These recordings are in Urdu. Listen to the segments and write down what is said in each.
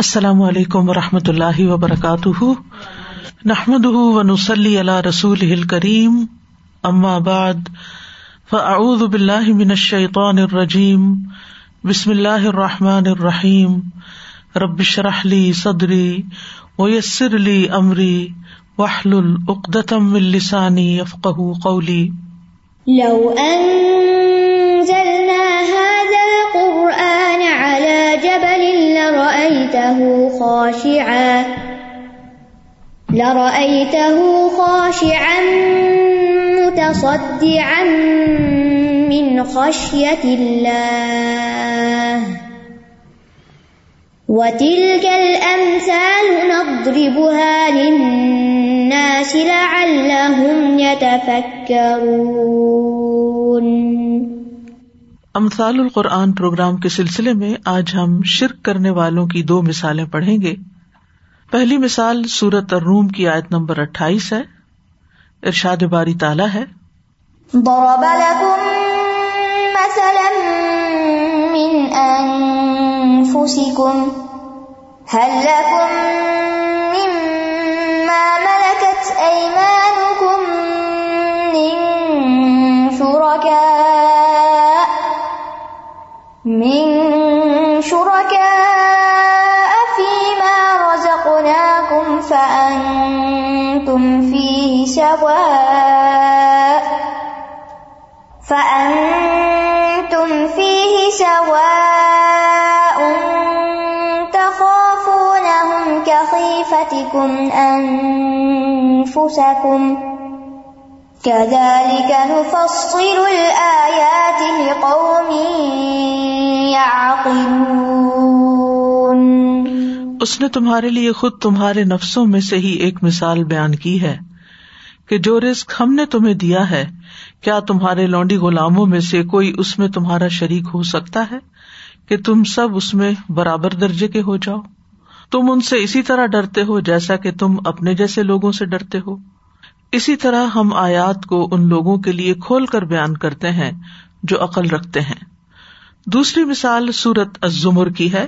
السلام علیکم و رحمۃ اللہ وبرکاتہ۔ نحمد ونسلی علیہ رسول کریم اما بعد، فاعوذ باللہ من الشیطان الرجیم، بسم اللہ الرحمٰن الرحیم۔ ربش رحلی صدری ویسر علی عمری وحل العقدم السانی افقہ قولی۔ لو أنزلنا لرأيته خاشعا لرأيته خاشعا متصدعا من خشية الله وتلك الأمثال نضربها للناس لعلهم يتفكرون امثال القرآن پروگرام کے سلسلے میں آج ہم شرک کرنے والوں کی دو مثالیں پڑھیں گے۔ پہلی مثال سورت الروم کی آیت نمبر اٹھائیس ہے۔ ارشاد باری تالا ہے۔ ضرب لكم مثلا من أنفسكم، هل لكم سواء فأنتم فيه سواء تخافونهم كخيفتكم أنفسكم. كذلك نفصل الآيات لقوم يعقلون. اس نے تمہارے لیے خود تمہارے نفسوں میں سے ہی ایک مثال بیان کی ہے۔ کہ جو رسک ہم نے تمہیں دیا ہے، کیا تمہارے لونڈی غلاموں میں سے کوئی اس میں تمہارا شریک ہو سکتا ہے کہ تم سب اس میں برابر درجے کے ہو جاؤ؟ تم ان سے اسی طرح ڈرتے ہو جیسا کہ تم اپنے جیسے لوگوں سے ڈرتے ہو۔ اسی طرح ہم آیات کو ان لوگوں کے لیے کھول کر بیان کرتے ہیں جو عقل رکھتے ہیں۔ دوسری مثال سورت الزمر کی ہے۔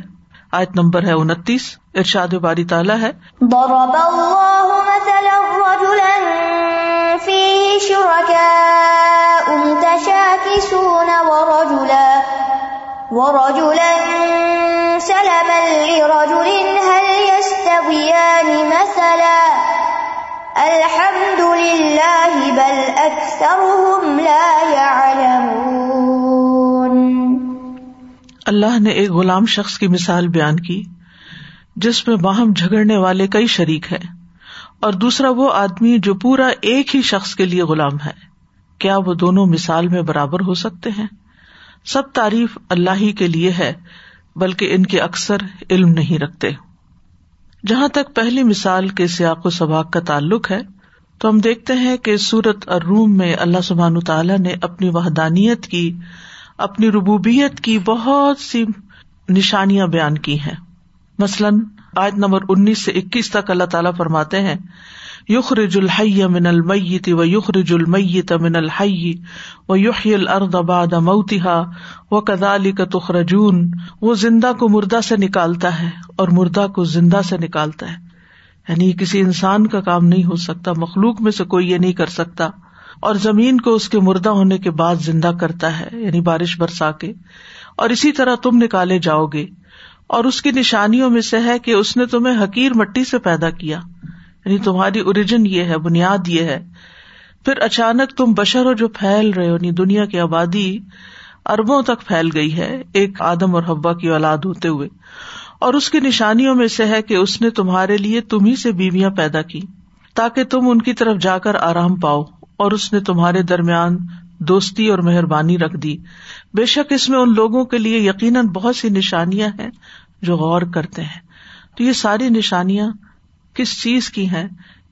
آیت نمبر ہے انتیس۔ ارشاد باری تعالیٰ ہے۔ فيه شركاء متشاكسون ورجلا ورجلا سلما لرجل هل يستويان مثلا الحمد لله بل أكثرهم لا يعلمون اللہ نے ایک غلام شخص کی مثال بیان کی جس میں باہم جھگڑنے والے کئی شریک ہیں۔ اور دوسرا وہ آدمی جو پورا ایک ہی شخص کے لیے غلام ہے۔ کیا وہ دونوں مثال میں برابر ہو سکتے ہیں؟ سب تعریف اللہ ہی کے لیے ہے، بلکہ ان کے اکثر علم نہیں رکھتے۔ جہاں تک پہلی مثال کے سیاق و سباق کا تعلق ہے، تو ہم دیکھتے ہیں کہ سورت اور روم میں اللہ سبحان تعالیٰ نے اپنی وحدانیت کی، اپنی ربوبیت کی بہت سی نشانیاں بیان کی ہیں۔ مثلاً آیت نمبر انیس سے اکیس تک اللہ تعالیٰ فرماتے ہیں، یخرج الحی من المیت و یخرج المیت من الحی و یحیی الارض بعد موتها و کذالک تخرجون۔ وہ زندہ کو مردہ سے نکالتا ہے اور مردہ کو زندہ سے نکالتا ہے۔ یعنی کسی انسان کا کام نہیں ہو سکتا، مخلوق میں سے کوئی یہ نہیں کر سکتا۔ اور زمین کو اس کے مردہ ہونے کے بعد زندہ کرتا ہے یعنی بارش برسا کے۔ اور اسی طرح تم نکالے جاؤ گے۔ اور اس کی نشانیوں میں سے ہے کہ اس نے تمہیں حقیر مٹی سے پیدا کیا۔ یعنی تمہاری اوریجن یہ ہے، بنیاد یہ ہے۔ پھر اچانک تم بشر ہو جو پھیل رہے ہو یعنی دنیا کی آبادی اربوں تک پھیل گئی ہے، ایک آدم اور حبا کی اولاد ہوتے ہوئے۔ اور اس کی نشانیوں میں سے ہے کہ اس نے تمہارے لیے تمہیں سے بیویاں پیدا کی، تاکہ تم ان کی طرف جا کر آرام پاؤ۔ اور اس نے تمہارے درمیان دوستی اور مہربانی رکھ دی۔ بے شک اس میں ان لوگوں کے لیے یقیناً بہت سی نشانیاں ہیں۔ جو غور کرتے ہیں۔ تو یہ ساری نشانیاں کس چیز کی ہیں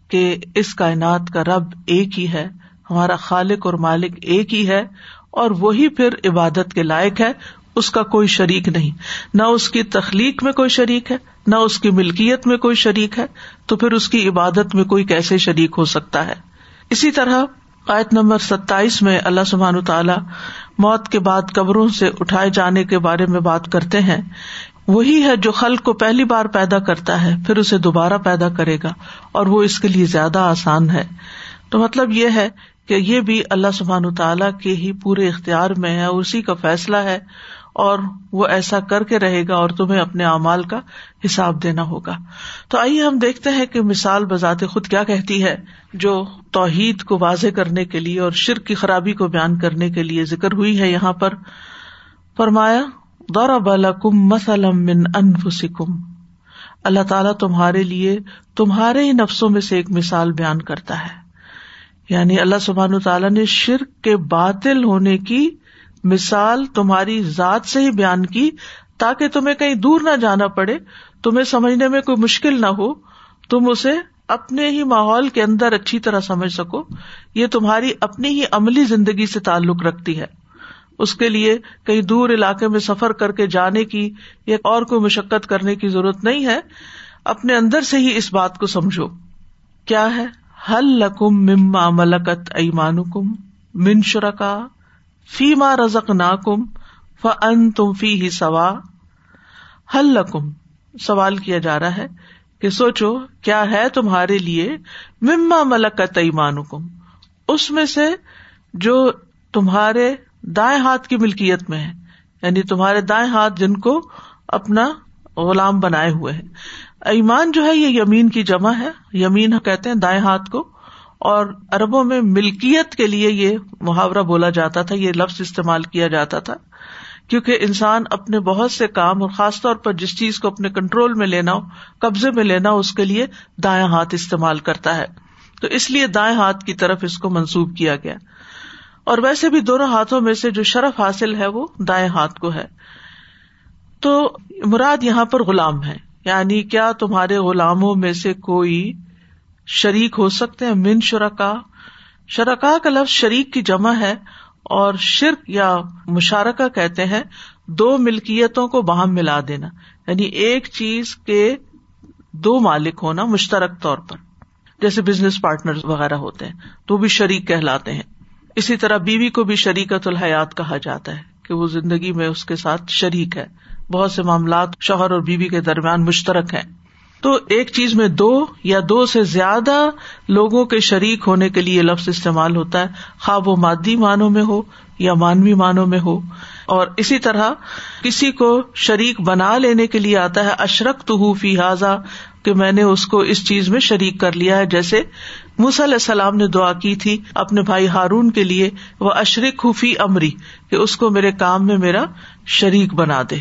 کہ اس کائنات کا رب ایک ہی ہے، ہمارا خالق اور مالک ایک ہی ہے، اور وہی پھر عبادت کے لائق ہے، اس کا کوئی شریک نہیں۔ نہ اس کی تخلیق میں کوئی شریک ہے، نہ اس کی ملکیت میں کوئی شریک ہے، تو پھر اس کی عبادت میں کوئی کیسے شریک ہو سکتا ہے۔ اسی طرح آیت نمبر ستائیس میں اللہ سبحان تعالیٰ موت کے بعد قبروں سے اٹھائے جانے کے بارے میں بات کرتے ہیں۔ وہی ہے جو خلق کو پہلی بار پیدا کرتا ہے، پھر اسے دوبارہ پیدا کرے گا، اور وہ اس کے لیے زیادہ آسان ہے۔ تو مطلب یہ ہے کہ یہ بھی اللہ سبحان تعالیٰ کے ہی پورے اختیار میں ہے، اسی کا فیصلہ ہے، اور وہ ایسا کر کے رہے گا اور تمہیں اپنے اعمال کا حساب دینا ہوگا۔ تو آئیے ہم دیکھتے ہیں کہ مثال بذات خود کیا کہتی ہے، جو توحید کو واضح کرنے کے لیے اور شرک کی خرابی کو بیان کرنے کے لیے ذکر ہوئی ہے یہاں پر۔ فرمایا دورہ بالا کم مسلم من انفسکم۔ اللہ تعالیٰ تمہارے لیے تمہارے ہی نفسوں میں سے ایک مثال بیان کرتا ہے۔ یعنی اللہ سبحان تعالیٰ نے شرک کے باطل ہونے کی مثال تمہاری ذات سے ہی بیان کی تاکہ تمہیں کہیں دور نہ جانا پڑے، تمہیں سمجھنے میں کوئی مشکل نہ ہو، تم اسے اپنے ہی ماحول کے اندر اچھی طرح سمجھ سکو۔ یہ تمہاری اپنی ہی عملی زندگی سے تعلق رکھتی ہے۔ اس کے لیے کہیں دور علاقے میں سفر کر کے جانے کی یا اور کوئی مشقت کرنے کی ضرورت نہیں ہے۔ اپنے اندر سے ہی اس بات کو سمجھو۔ کیا ہے؟ حل لکم مما ملکت ایمان کم من شرکا فی رزق نا کم فن تم فی ہی سوا۔ حل لکم، سوال کیا جا رہا ہے کہ سوچو، کیا ہے تمہارے لیے مما ملک کا تیمان کم اس میں سے جو تمہارے دائیں ہاتھ کی ملکیت میں ہے۔ یعنی تمہارے دائیں ہاتھ جن کو اپنا غلام بنائے ہوئے ہیں۔ ایمان جو ہے، یہ یمین کی جمع ہے۔ یمین کہتے ہیں دائیں ہاتھ کو۔ اور اربوں میں ملکیت کے لیے یہ محاورہ بولا جاتا تھا، یہ لفظ استعمال کیا جاتا تھا۔ کیونکہ انسان اپنے بہت سے کام اور خاص طور پر جس چیز کو اپنے کنٹرول میں لینا ہو، قبضے میں لینا ہو، اس کے لیے دائیں ہاتھ استعمال کرتا ہے۔ تو اس لیے دائیں ہاتھ کی طرف اس کو منسوب کیا گیا۔ اور ویسے بھی دونوں ہاتھوں میں سے جو شرف حاصل ہے وہ دائیں ہاتھ کو ہے۔ تو مراد یہاں پر غلام ہے۔ یعنی کیا تمہارے غلاموں میں سے کوئی شریک ہو سکتے ہیں؟ من شرکا۔ شرکا کا لفظ شریک کی جمع ہے اور شرک یا مشارکہ کہتے ہیں دو ملکیتوں کو باہم ملا دینا۔ یعنی ایک چیز کے دو مالک ہونا مشترک طور پر۔ جیسے بزنس پارٹنر وغیرہ ہوتے ہیں تو بھی شریک کہلاتے ہیں۔ اسی طرح بیوی کو بھی شریکت الحیات کہا جاتا ہے کہ وہ زندگی میں اس کے ساتھ شریک ہے۔ بہت سے معاملات شوہر اور بیوی کے درمیان مشترک ہیں۔ تو ایک چیز میں دو یا دو سے زیادہ لوگوں کے شریک ہونے کے لیے لفظ استعمال ہوتا ہے۔ خواب و مادی معنوں میں ہو یا مانوی معنوں میں ہو۔ اور اسی طرح کسی کو شریک بنا لینے کے لیے آتا ہے اشرک تو فی حاضا کہ میں نے اس کو اس چیز میں شریک کر لیا ہے، جیسے علیہ السلام نے دعا کی تھی اپنے بھائی ہارون کے لیے، وہ اشرک فی امری، کہ اس کو میرے کام میں میرا شریک بنا دے۔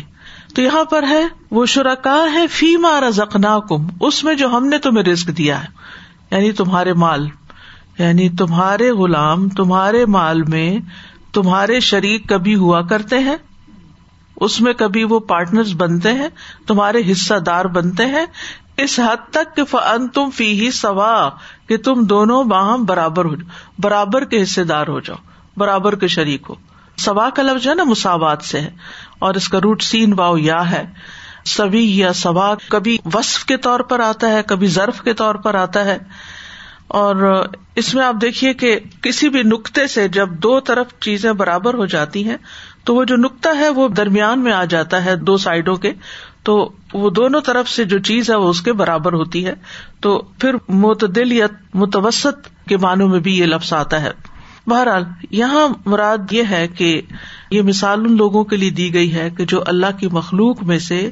تو یہاں پر ہے، وہ شرکا ہے فی مارا زخنا کم اس میں جو ہم نے تمہیں رسک دیا ہے۔ یعنی تمہارے مال یعنی تمہارے غلام، تمہارے مال میں تمہارے شریک کبھی ہوا کرتے ہیں۔ اس میں کبھی وہ پارٹنر بنتے ہیں، تمہارے حصہ دار بنتے ہیں۔ اس حد تک کہ فن تم فی ہی سوا کہ تم دونوں باہم برابر ہو جاؤ برابر کے حصے دار ہو جاؤ، برابر کے شریک ہو۔ سوا کا لفظ ہے نا، مساوات سے ہے۔ اور اس کا روٹ سین واؤ یا ہے۔ سبھی یا سوا کبھی وصف کے طور پر آتا ہے، کبھی ضرف کے طور پر آتا ہے۔ اور اس میں آپ دیکھیے کہ کسی بھی نقطے سے جب دو طرف چیزیں برابر ہو جاتی ہیں، تو وہ جو نقطہ ہے وہ درمیان میں آ جاتا ہے دو سائڈوں کے۔ تو وہ دونوں طرف سے جو چیز ہے وہ اس کے برابر ہوتی ہے۔ تو پھر متدل یا متوسط کے معنوں میں بھی یہ لفظ آتا ہے۔ بہرحال، یہاں مراد یہ ہے کہ یہ مثال ان لوگوں کے لیے دی گئی ہے کہ جو اللہ کی مخلوق میں سے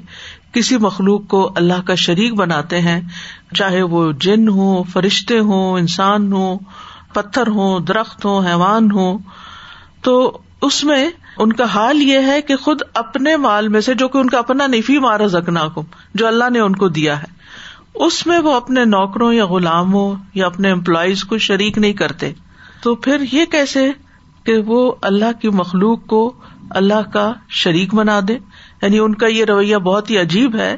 کسی مخلوق کو اللہ کا شریک بناتے ہیں، چاہے وہ جن ہو فرشتے ہوں، انسان ہو پتھر ہوں، درخت ہوں، حیوان ہوں، تو اس میں ان کا حال یہ ہے کہ خود اپنے مال میں سے جو کہ ان کا اپنا نفی مارا زکنا کو جو اللہ نے ان کو دیا ہے، اس میں وہ اپنے نوکروں یا غلاموں یا اپنے امپلائیز کو شریک نہیں کرتے۔ تو پھر یہ کیسے کہ وہ اللہ کی مخلوق کو اللہ کا شریک بنا دے؟ یعنی ان کا یہ رویہ بہت ہی عجیب ہے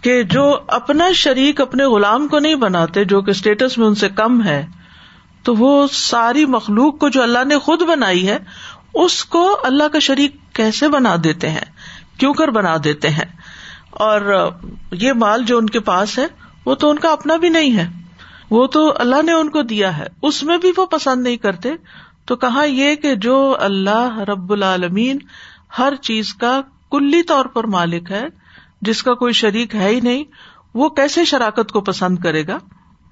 کہ جو اپنا شریک اپنے غلام کو نہیں بناتے، جو کہ اسٹیٹس میں ان سے کم ہے، تو وہ ساری مخلوق کو جو اللہ نے خود بنائی ہے اس کو اللہ کا شریک کیسے بنا دیتے ہیں؟ کیوں کر بنا دیتے ہیں؟ اور یہ مال جو ان کے پاس ہے، وہ تو ان کا اپنا بھی نہیں ہے۔ وہ تو اللہ نے ان کو دیا ہے۔ اس میں بھی وہ پسند نہیں کرتے۔ تو کہا یہ کہ جو اللہ رب العالمین ہر چیز کا کلی طور پر مالک ہے، جس کا کوئی شریک ہے ہی نہیں، وہ کیسے شراکت کو پسند کرے گا؟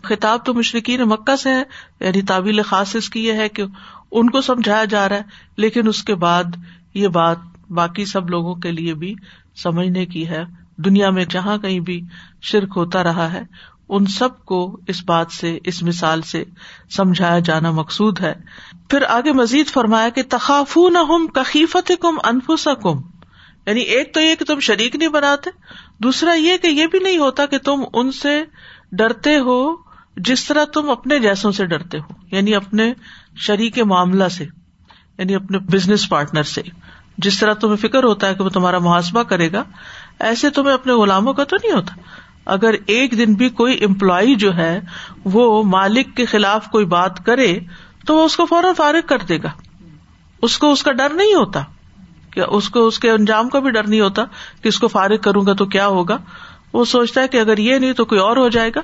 خطاب تو مشرقین مکہ سے ہے یعنی تعویل خاص اس کی یہ ہے کہ ان کو سمجھایا جا رہا ہے، لیکن اس کے بعد یہ بات باقی سب لوگوں کے لیے بھی سمجھنے کی ہے۔ دنیا میں جہاں کہیں بھی شرک ہوتا رہا ہے، ان سب کو اس بات سے، اس مثال سے سمجھایا جانا مقصود ہے۔ پھر آگے مزید فرمایا کہ تخاف نہ ہم کخیفت کم انفسا کم یعنی ایک تو یہ کہ تم شریک نہیں بناتے، دوسرا یہ کہ یہ بھی نہیں ہوتا کہ تم ان سے ڈرتے ہو جس طرح تم اپنے جیسوں سے ڈرتے ہو۔ یعنی اپنے شریک معاملہ سے یعنی اپنے بزنس پارٹنر سے۔ جس طرح تمہیں فکر ہوتا ہے کہ وہ تمہارا محاسبہ کرے گا، ایسے تمہیں اپنے غلاموں کا تو نہیں ہوتا۔ اگر ایک دن بھی کوئی امپلائی جو ہے، وہ مالک کے خلاف کوئی بات کرے، تو وہ اس کو فوراً فارغ کر دے گا۔ اس کو اس کا ڈر نہیں ہوتا کہ اس کو اس کے انجام کا بھی ڈر نہیں ہوتا کہ اس کو فارغ کروں گا تو کیا ہوگا۔ وہ سوچتا ہے کہ اگر یہ نہیں تو کوئی اور ہو جائے گا۔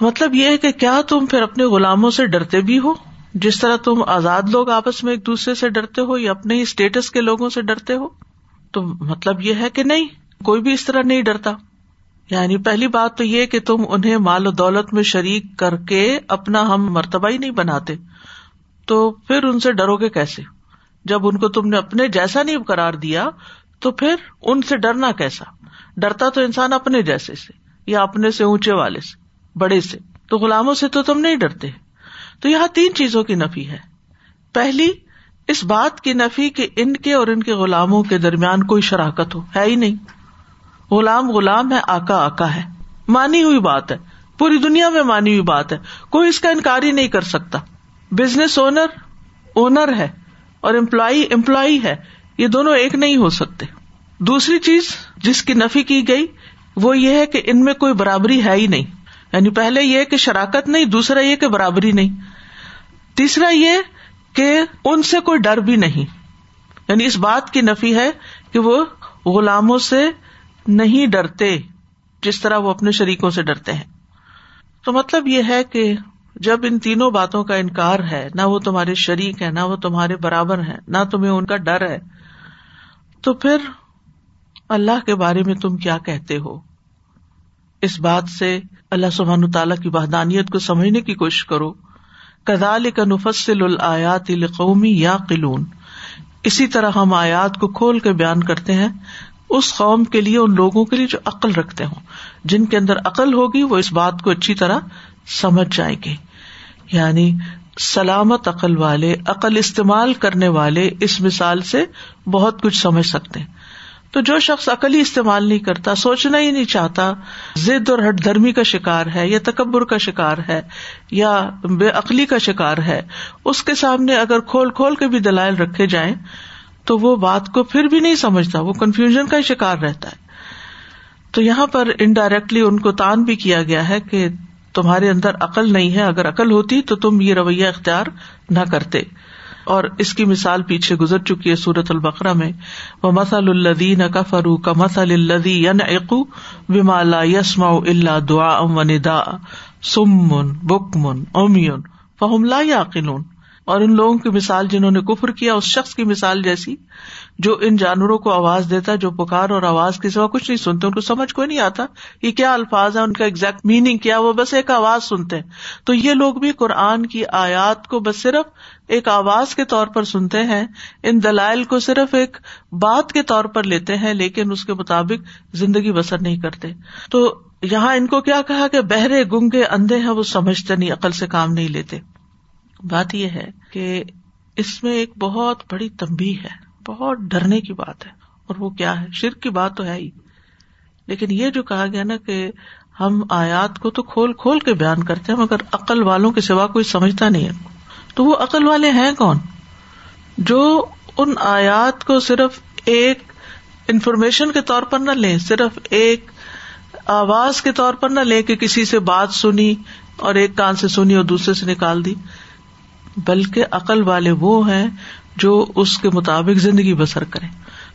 مطلب یہ ہے کہ کیا تم پھر اپنے غلاموں سے ڈرتے بھی ہو؟ جس طرح تم آزاد لوگ آپس میں ایک دوسرے سے ڈرتے ہو یا اپنے ہی اسٹیٹس کے لوگوں سے ڈرتے ہو، تو مطلب یہ ہے کہ نہیں، کوئی بھی اس طرح نہیں ڈرتا۔ یعنی پہلی بات تو یہ کہ تم انہیں مال و دولت میں شریک کر کے اپنا ہم مرتبہ ہی نہیں بناتے۔ تو پھر ان سے ڈرو گے کیسے؟ جب ان کو تم نے اپنے جیسا نہیں قرار دیا، تو پھر ان سے ڈرنا کیسا؟ ڈرتا تو انسان اپنے جیسے سے یا اپنے سے اونچے والے سے، بڑے سے۔ تو غلاموں سے تو تم نہیں ڈرتے۔ تو یہاں تین چیزوں کی نفی ہے۔ پہلی، اس بات کی نفی کہ ان کے اور ان کے غلاموں کے درمیان کوئی شراکت ہو، ہے ہی نہیں۔ غلام غلام ہے آکا آکا ہے۔ مانی ہوئی بات ہے، پوری دنیا میں مانی ہوئی بات ہے۔ کوئی اس کا انکار ہی نہیں کر سکتا۔ بزنس اونر اونر ہے اور امپلائی امپلائی ہے۔ یہ دونوں ایک نہیں ہو سکتے۔ دوسری چیز جس کی نفی کی گئی، وہ یہ ہے کہ ان میں کوئی برابری ہے ہی نہیں۔ یعنی پہلے یہ کہ شراکت نہیں، دوسرا یہ کہ برابری نہیں۔ تیسرا یہ کہ ان سے کوئی ڈر بھی نہیں۔ یعنی اس بات کی نفی ہے کہ وہ غلاموں سے نہیں ڈرتے جس طرح وہ اپنے شریکوں سے ڈرتے ہیں۔ تو مطلب یہ ہے کہ جب ان تینوں باتوں کا انکار ہے، نہ وہ تمہارے شریک ہے نہ وہ تمہارے برابر ہے نہ تمہیں ان کا ڈر ہے، تو پھر اللہ کے بارے میں تم کیا کہتے ہو؟ اس بات سے اللہ سبحان تعالیٰ کی وحدانیت کو سمجھنے کی کوشش کرو۔ کدال کا نفسل الیات قومی یا قلون اسی طرح ہم آیات کو کھول کے بیان کرتے ہیں، اس قوم کے لیے، ان لوگوں کے لیے جو عقل رکھتے ہوں۔ جن کے اندر عقل ہوگی، وہ اس بات کو اچھی طرح سمجھ جائیں گے۔ یعنی سلامت عقل والے، عقل استعمال کرنے والے اس مثال سے بہت کچھ سمجھ سکتے ہیں۔ تو جو شخص عقل ہی استعمال نہیں کرتا، سوچنا ہی نہیں چاہتا، ضد اور ہٹ دھرمی کا شکار ہے، یا تکبر کا شکار ہے، یا بے عقلی کا شکار ہے، اس کے سامنے اگر کھول کھول کے بھی دلائل رکھے جائیں، تو وہ بات کو پھر بھی نہیں سمجھتا، وہ کنفیوژن کا شکار رہتا ہے۔ تو یہاں پر انڈائریکٹلی ان کو تان بھی کیا گیا ہے کہ تمہارے اندر عقل نہیں ہے، اگر عقل ہوتی تو تم یہ رویہ اختیار نہ کرتے۔ اور اس کی مثال پیچھے گزر چکی ہے سورت البقرا میں وہ مسل الدین کا فرو کا مسل الدی یون عقو ومالا یسما اللہ دعا ام و ندا سمن بکمن اومیون فہم لا یا اور ان لوگوں کی مثال جنہوں نے کفر کیا، اس شخص کی مثال جیسی، جو ان جانوروں کو آواز دیتا، جو پکار اور آواز کے سوا کچھ نہیں سنتے، ان کو سمجھ کوئی نہیں آتا یہ کیا الفاظ ہے ان کا ایگزیکٹ میننگ کیا، وہ بس ایک آواز سنتے ہیں۔ تو یہ لوگ بھی قرآن کی آیات کو بس صرف ایک آواز کے طور پر سنتے ہیں، ان دلائل کو صرف ایک بات کے طور پر لیتے ہیں، لیکن اس کے مطابق زندگی بسر نہیں کرتے۔ تو یہاں ان کو کیا کہا کہ بہرے گنگے اندھے ہیں، وہ سمجھتے نہیں عقل سے کام نہیں لیتے۔ بات یہ ہے کہ اس میں ایک بہت بڑی تمبی ہے، بہت ڈرنے کی بات ہے۔ اور وہ کیا ہے؟ شرک کی بات تو ہے ہی۔ لیکن یہ جو کہا گیا نا کہ ہم آیات کو تو کھول کھول کے بیان کرتے ہیں، مگر عقل والوں کے سوا کوئی سمجھتا نہیں ہے۔ تو وہ عقل والے ہیں کون؟ جو ان آیات کو صرف ایک انفارمیشن کے طور پر نہ لیں، صرف ایک آواز کے طور پر نہ لیں کہ کسی سے بات سنی اور ایک کان سے سنی اور دوسرے سے نکال دی، بلکہ عقل والے وہ ہیں جو اس کے مطابق زندگی بسر کرے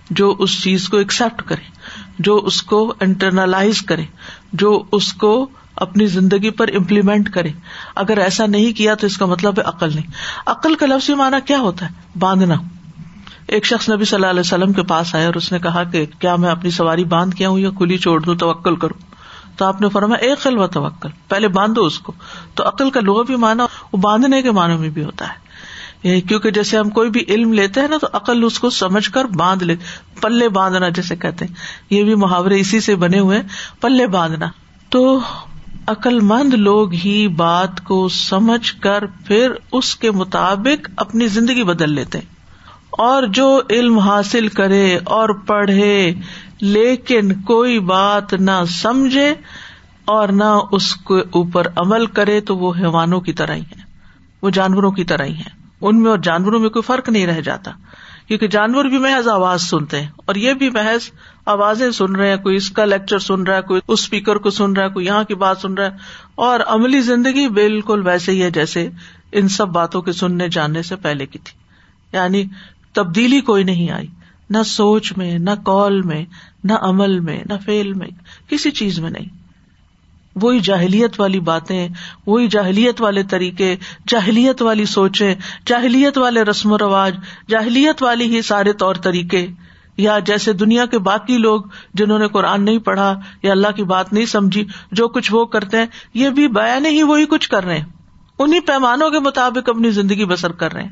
جو اس چیز کو ایکسپٹ کرے جو اس کو انٹرنلائز کرے جو اس کو اپنی زندگی پر امپلیمنٹ کرے۔ اگر ایسا نہیں کیا تو اس کا مطلب ہے عقل نہیں۔ عقل کا لفظ مانا کیا ہوتا ہے؟ باندھنا۔ ایک شخص نبی صلی اللہ علیہ وسلم کے پاس آیا اور اس نے کہا کہ کیا میں اپنی سواری باندھ کیا ہوں یا کھلی چھوڑ دوں؟ تو عقل کروں تو آپ نے فرمایا، ایک خل و توکل۔ پہلے باندھو اس کو۔ تو عقل کا لوگ بھی مانا وہ باندھنے کے معنی میں بھی ہوتا ہے۔ یعنی کیونکہ جیسے ہم کوئی بھی علم لیتے ہیں نا تو عقل اس کو سمجھ کر باندھ لے۔ پلے باندھنا جیسے کہتے ہیں۔ یہ بھی محاورے اسی سے بنے ہوئے پلے باندھنا۔ تو عقل مند لوگ ہی بات کو سمجھ کر پھر اس کے مطابق اپنی زندگی بدل لیتے اور جو علم حاصل کرے اور پڑھے، لیکن کوئی بات نہ سمجھے اور نہ اس کے اوپر عمل کرے، تو وہ حیوانوں کی طرح ہی ہے وہ جانوروں کی طرح ہی ہے ان میں اور جانوروں میں کوئی فرق نہیں رہ جاتا۔ کیونکہ جانور بھی محض آواز سنتے ہیں اور یہ بھی محض آوازیں سن رہے ہیں، کوئی اس کا لیکچر سن رہا ہے، کوئی اس اسپیکر کو سن رہا ہے، کوئی یہاں کی بات سن رہا ہے۔ اور عملی زندگی بالکل ویسے ہی ہے جیسے ان سب باتوں کے سننے جاننے سے پہلے کی تھی۔ یعنی تبدیلی کوئی نہیں آئی۔ نہ سوچ میں، نہ کال میں، نہ عمل میں، نہ فیل میں، کسی چیز میں نہیں۔ وہی جاہلیت والی باتیں، وہی جاہلیت والے طریقے، جاہلیت والی سوچیں، جاہلیت والے رسم و رواج، جاہلیت والی ہی سارے طور طریقے۔ یا جیسے دنیا کے باقی لوگ جنہوں نے قرآن نہیں پڑھا یا اللہ کی بات نہیں سمجھی، جو کچھ وہ کرتے ہیں، یہ بھی بیا نہیں وہی کچھ کر رہے ہیں۔ انہیں پیمانوں کے مطابق اپنی زندگی بسر کر رہے ہیں۔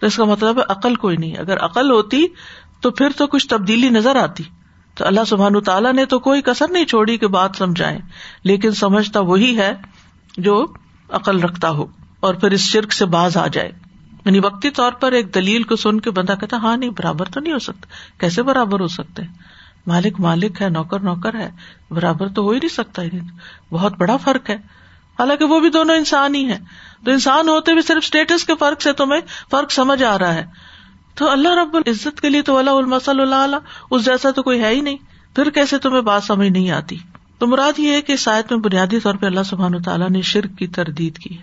تو اس کا مطلب ہے، عقل کوئی نہیں۔ اگر عقل ہوتی تو پھر تو کچھ تبدیلی نظر آتی۔ تو اللہ سبحان تعالیٰ نے تو کوئی کسر نہیں چھوڑی کہ بات سمجھائے لیکن سمجھتا وہی ہے جو عقل رکھتا ہو اور پھر اس شرک سے باز آ جائے۔ یعنی وقتی طور پر ایک دلیل کو سن کے بندہ کہتا ہاں نہیں، برابر تو نہیں ہو سکتا۔ کیسے برابر ہو سکتے؟ مالک مالک ہے، نوکر نوکر ہے، برابر تو ہو ہی نہیں سکتا۔ یعنی بہت بڑا فرق ہے۔ حالانکہ وہ بھی دونوں انسان ہی ہے تو انسان ہوتے بھی صرف اسٹیٹس کے فرق سے تمہیں فرق سمجھ آ رہا ہے۔ تو اللہ رب العزت کے لیے تو اللہ المسل اللہ اس جیسا تو کوئی ہے ہی نہیں۔ پھر کیسے تمہیں بات سمجھ نہیں آتی؟ تو مراد یہ ہے کہ شاید میں بنیادی طور پہ اللہ سبحان تعالیٰ نے شرک کی تردید کی ہے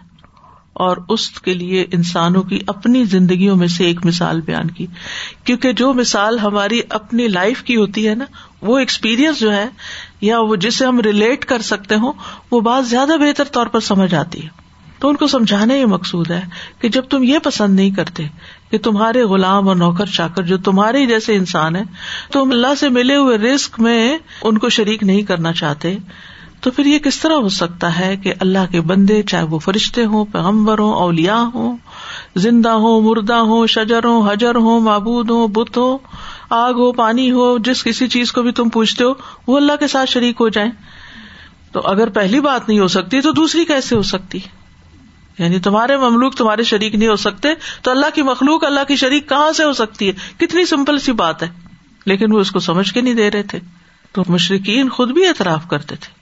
اور اس کے لیے انسانوں کی اپنی زندگیوں میں سے ایک مثال بیان کی۔ کیونکہ جو مثال ہماری اپنی لائف کی ہوتی ہے نا، وہ ایکسپیرئنس جو ہے، یا وہ جسے ہم ریلیٹ کر سکتے ہوں، وہ بات زیادہ بہتر طور پر سمجھ آتی ہے۔ تو ان کو سمجھانا یہ مقصود ہے کہ جب تم یہ پسند نہیں کرتے کہ تمہارے غلام اور نوکر چاکر جو تمہارے جیسے انسان ہے تم اللہ سے ملے ہوئے رسک میں ان کو شریک نہیں کرنا چاہتے۔ تو پھر یہ کس طرح ہو سکتا ہے کہ اللہ کے بندے چاہے وہ فرشتے ہوں، پیغمبر ہوں اولیا ہوں، زندہ ہو مردہ ہو شجر ہو حجر ہو معبود ہو بت ہو آگ ہو، پانی ہو، جس کسی چیز کو بھی تم پوچھتے ہو، وہ اللہ کے ساتھ شریک ہو جائیں۔ تو اگر پہلی بات نہیں ہو سکتی تو دوسری کیسے ہو سکتی؟ یعنی تمہارے مملوک تمہارے شریک نہیں ہو سکتے، تو اللہ کی مخلوق، اللہ کی شریک کہاں سے ہو سکتی ہے؟ کتنی سمپل سی بات ہے۔ لیکن وہ اس کو سمجھ کے نہیں دے رہے تھے۔ تو مشرقین خود بھی اعتراف کرتے تھے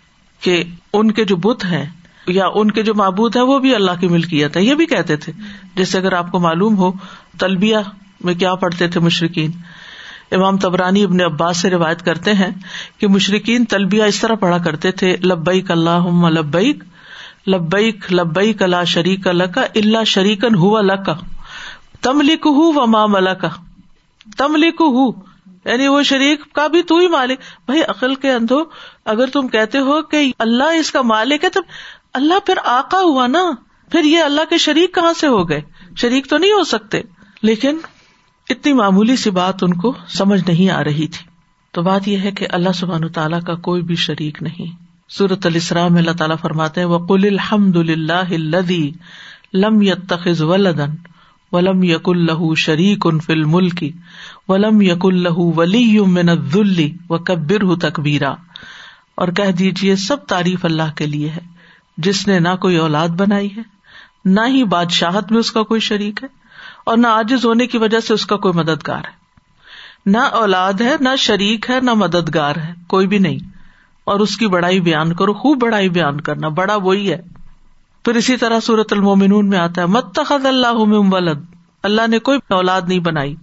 کہ ان کے جو بت ہیں یا ان کے جو معبود ہے وہ بھی اللہ کی ملکیت ہے یہ بھی کہتے تھے۔ جیسے اگر آپ کو معلوم ہو، تلبیہ میں کیا پڑھتے تھے مشرقین امام تبرانی ابن عباس سے روایت کرتے ہیں کہ مشرقین تلبیہ اس طرح پڑھا کرتے تھے، لبیک اللہ لبیک لبیک لبیک اللہ شریک اللہ کا اللہ شریکن ہوا لکا تم لکھ ہوں و مام اللہ کا تم یعنی وہ شریک کا بھی تو ہی مالک. بھائی عقل کے اندھو، اگر تم کہتے ہو کہ اللہ اس کا مالک ہے تو اللہ پھر آکا ہوا نا؟ پھر یہ اللہ کے شریک کہاں سے ہو گئے؟ شریک تو نہیں ہو سکتے. لیکن اتنی معمولی سی بات ان کو سمجھ نہیں آ رہی تھی. تو بات یہ ہے کہ اللہ سبحان تعالیٰ کا کوئی بھی شریک نہیں. سورت السلام اللہ تعالیٰ فرماتے وقل الحمد اللہ لم یتخذ ولدن ولم یق اللہ شریک ان فل ملکی ولم یق اللہ ولی من الذل و کبر تکبیرا اور کہہ دیجیے سب تعریف اللہ کے لیے ہے، جس نے نہ کوئی اولاد بنائی ہے، نہ ہی بادشاہت میں اس کا کوئی شریک ہے، اور نہ آجز ہونے کی وجہ سے اس کا کوئی مددگار ہے۔ نہ اولاد ہے، نہ شریک ہے، نہ مددگار ہے، کوئی بھی نہیں۔ اور اس کی بڑائی بیان کرو، خوب بڑائی بیان کرنا، بڑا وہی ہے۔ پھر اسی طرح سورت المومنون میں آتا ہے متخد اللہ ولد، اللہ نے کوئی اولاد نہیں بنائی۔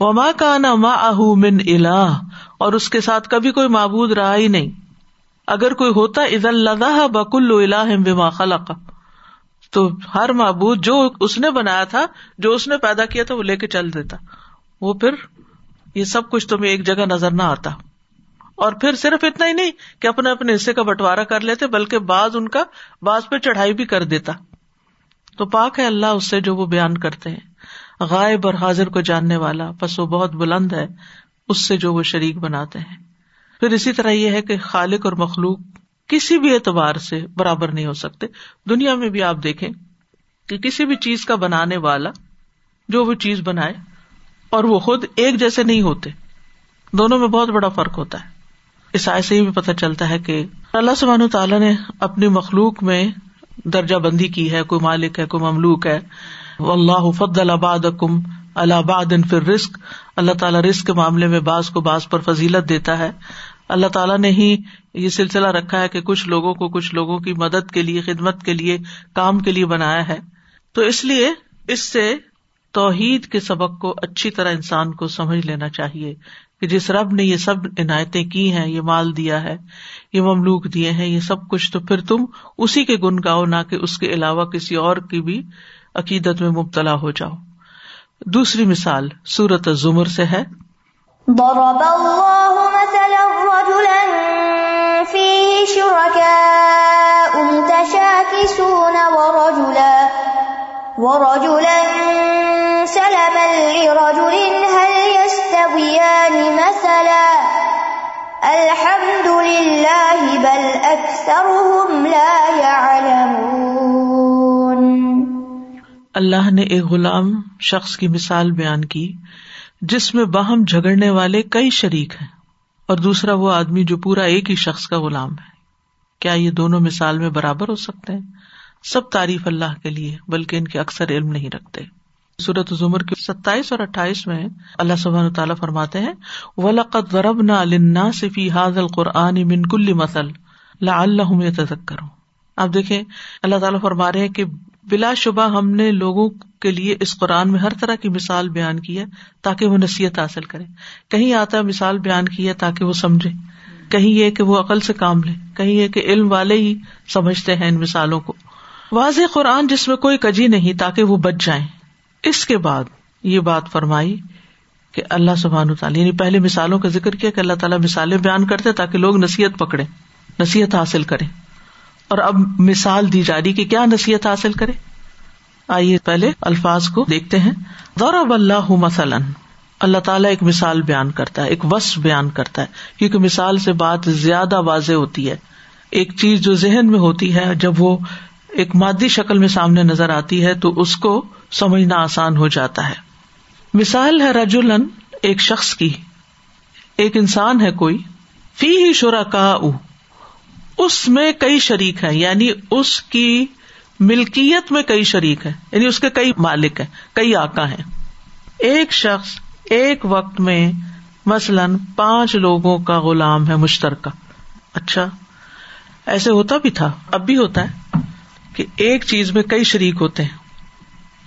وما کا نا ما اہ من الا اور اس کے ساتھ کبھی کوئی معبود رہا ہی نہیں۔ اگر کوئی ہوتا عز اللہ بکل اللہ بما خلق۔ تو ہر معبود جو اس نے بنایا تھا، جو اس نے پیدا کیا تھا، وہ لے کے چل دیتا۔ وہ پھر یہ سب کچھ تمہیں ایک جگہ نظر نہ آتا۔ اور پھر صرف اتنا ہی نہیں کہ اپنے اپنے حصے کا بٹوارا کر لیتے، بلکہ بعض ان کا بعض پہ چڑھائی بھی کر دیتا۔ تو پاک ہے اللہ اس سے جو وہ بیان کرتے ہیں۔ غائب اور حاضر کو جاننے والا بس وہ بہت بلند ہے، اس سے جو وہ شریک بناتے ہیں۔ پھر اسی طرح یہ ہے کہ خالق اور مخلوق کسی بھی اعتبار سے برابر نہیں ہو سکتے۔ دنیا میں بھی آپ دیکھیں کہ کسی بھی چیز کا بنانے والا جو وہ چیز بنائے اور وہ خود ایک جیسے نہیں ہوتے۔ دونوں میں بہت بڑا فرق ہوتا ہے۔ اس آئے سے یہ بھی پتہ چلتا ہے کہ اللہ سبحانہ تعالیٰ نے اپنی مخلوق میں درجہ بندی کی ہے، کوئی مالک ہے، کوئی مملوک ہے۔ اللہ فد الباد کم الہباد پھر رسک اللہ تعالیٰ رسک کے معاملے میں بعض کو بعض پر فضیلت دیتا ہے۔ اللہ تعالیٰ نے ہی یہ سلسلہ رکھا ہے کہ کچھ لوگوں کو کچھ لوگوں کی مدد کے لیے، خدمت کے لیے، کام کے لیے بنایا ہے۔ تو اس لیے اس سے توحید کے سبق کو اچھی طرح انسان کو سمجھ لینا چاہیے۔ کہ جس رب نے یہ سب عنایتیں کی ہیں، یہ مال دیا ہے، یہ مملوک دیے ہیں، یہ سب کچھ، تو پھر تم اسی کے گن گاؤ، نہ کہ اس کے علاوہ کسی اور کی بھی عقیدت میں مبتلا ہو جاؤ۔ دوسری مثال سورت زمر سے ہے۔ ضرب الله مثلا رجلا فيه شركاء متشاكسون ورجلا ورجلا سلما لرجل يستويان مثلا الحمد لله بل أكثرهم لا يعلمون اللہ نے ایک غلام شخص کی مثال بیان کی جس میں باہم جھگڑنے والے کئی شریک ہیں اور دوسرا وہ آدمی جو پورا ایک ہی شخص کا غلام ہے۔ کیا یہ دونوں مثال میں برابر ہو سکتے ہیں؟ سب تعریف اللہ کے لیے، بلکہ ان کے اکثر علم نہیں رکھتے۔ صورت زمر کی ستائیس اور اٹھائیس میں اللہ سبحان تعالیٰ فرماتے ہیں ولقت ورب نہ النا صفی حاض القرآن من کل مسل لا اللہ کروں آپ دیکھیں، اللہ تعالیٰ فرما رہے ہیں کہ بلا شبہ ہم نے لوگوں کے لیے اس قرآن میں ہر طرح کی مثال بیان کی ہے تاکہ وہ نصیحت حاصل کرے کہیں آتا ہے مثال بیان کی ہے تاکہ وہ سمجھے۔ کہیں یہ کہ وہ عقل سے کام لے۔ کہیں یہ کہ علم والے ہی سمجھتے ہیں ان مثالوں کو۔ واضح قرآن جس میں کوئی کجی نہیں تاکہ وہ بچ جائیں۔ اس کے بعد یہ بات فرمائی کہ اللہ سبحان تعالیٰ یعنی پہلے مثالوں کا ذکر کیا کہ اللہ تعالیٰ مثالیں بیان کرتے تاکہ لوگ نصیحت پکڑے نصیحت حاصل کریں۔ اور اب مثال دی جا رہی کہ کیا نصیحت حاصل کرے آئیے پہلے الفاظ کو دیکھتے ہیں۔ غورب اللہ مثلاً، اللہ تعالیٰ ایک مثال بیان کرتا ہے، ایک وس بیان کرتا ہے، کیونکہ مثال سے بات زیادہ واضح ہوتی ہے۔ ایک چیز جو ذہن میں ہوتی ہے، جب وہ ایک مادی شکل میں سامنے نظر آتی ہے تو اس کو سمجھنا آسان ہو جاتا ہے۔ مثال ہے رجولن ایک شخص کی۔ ایک انسان ہے کوئی۔ فی ہی شرا کا اس میں کئی شریک ہے یعنی اس کی ملکیت میں کئی شریک ہے یعنی اس کے کئی مالک ہیں، کئی آکا ہیں۔ ایک شخص ایک وقت میں مثلاً پانچ لوگوں کا غلام ہے مشترکہ۔ اچھا ایسے ہوتا بھی تھا، اب بھی ہوتا ہے کہ ایک چیز میں کئی شریک ہوتے ہیں۔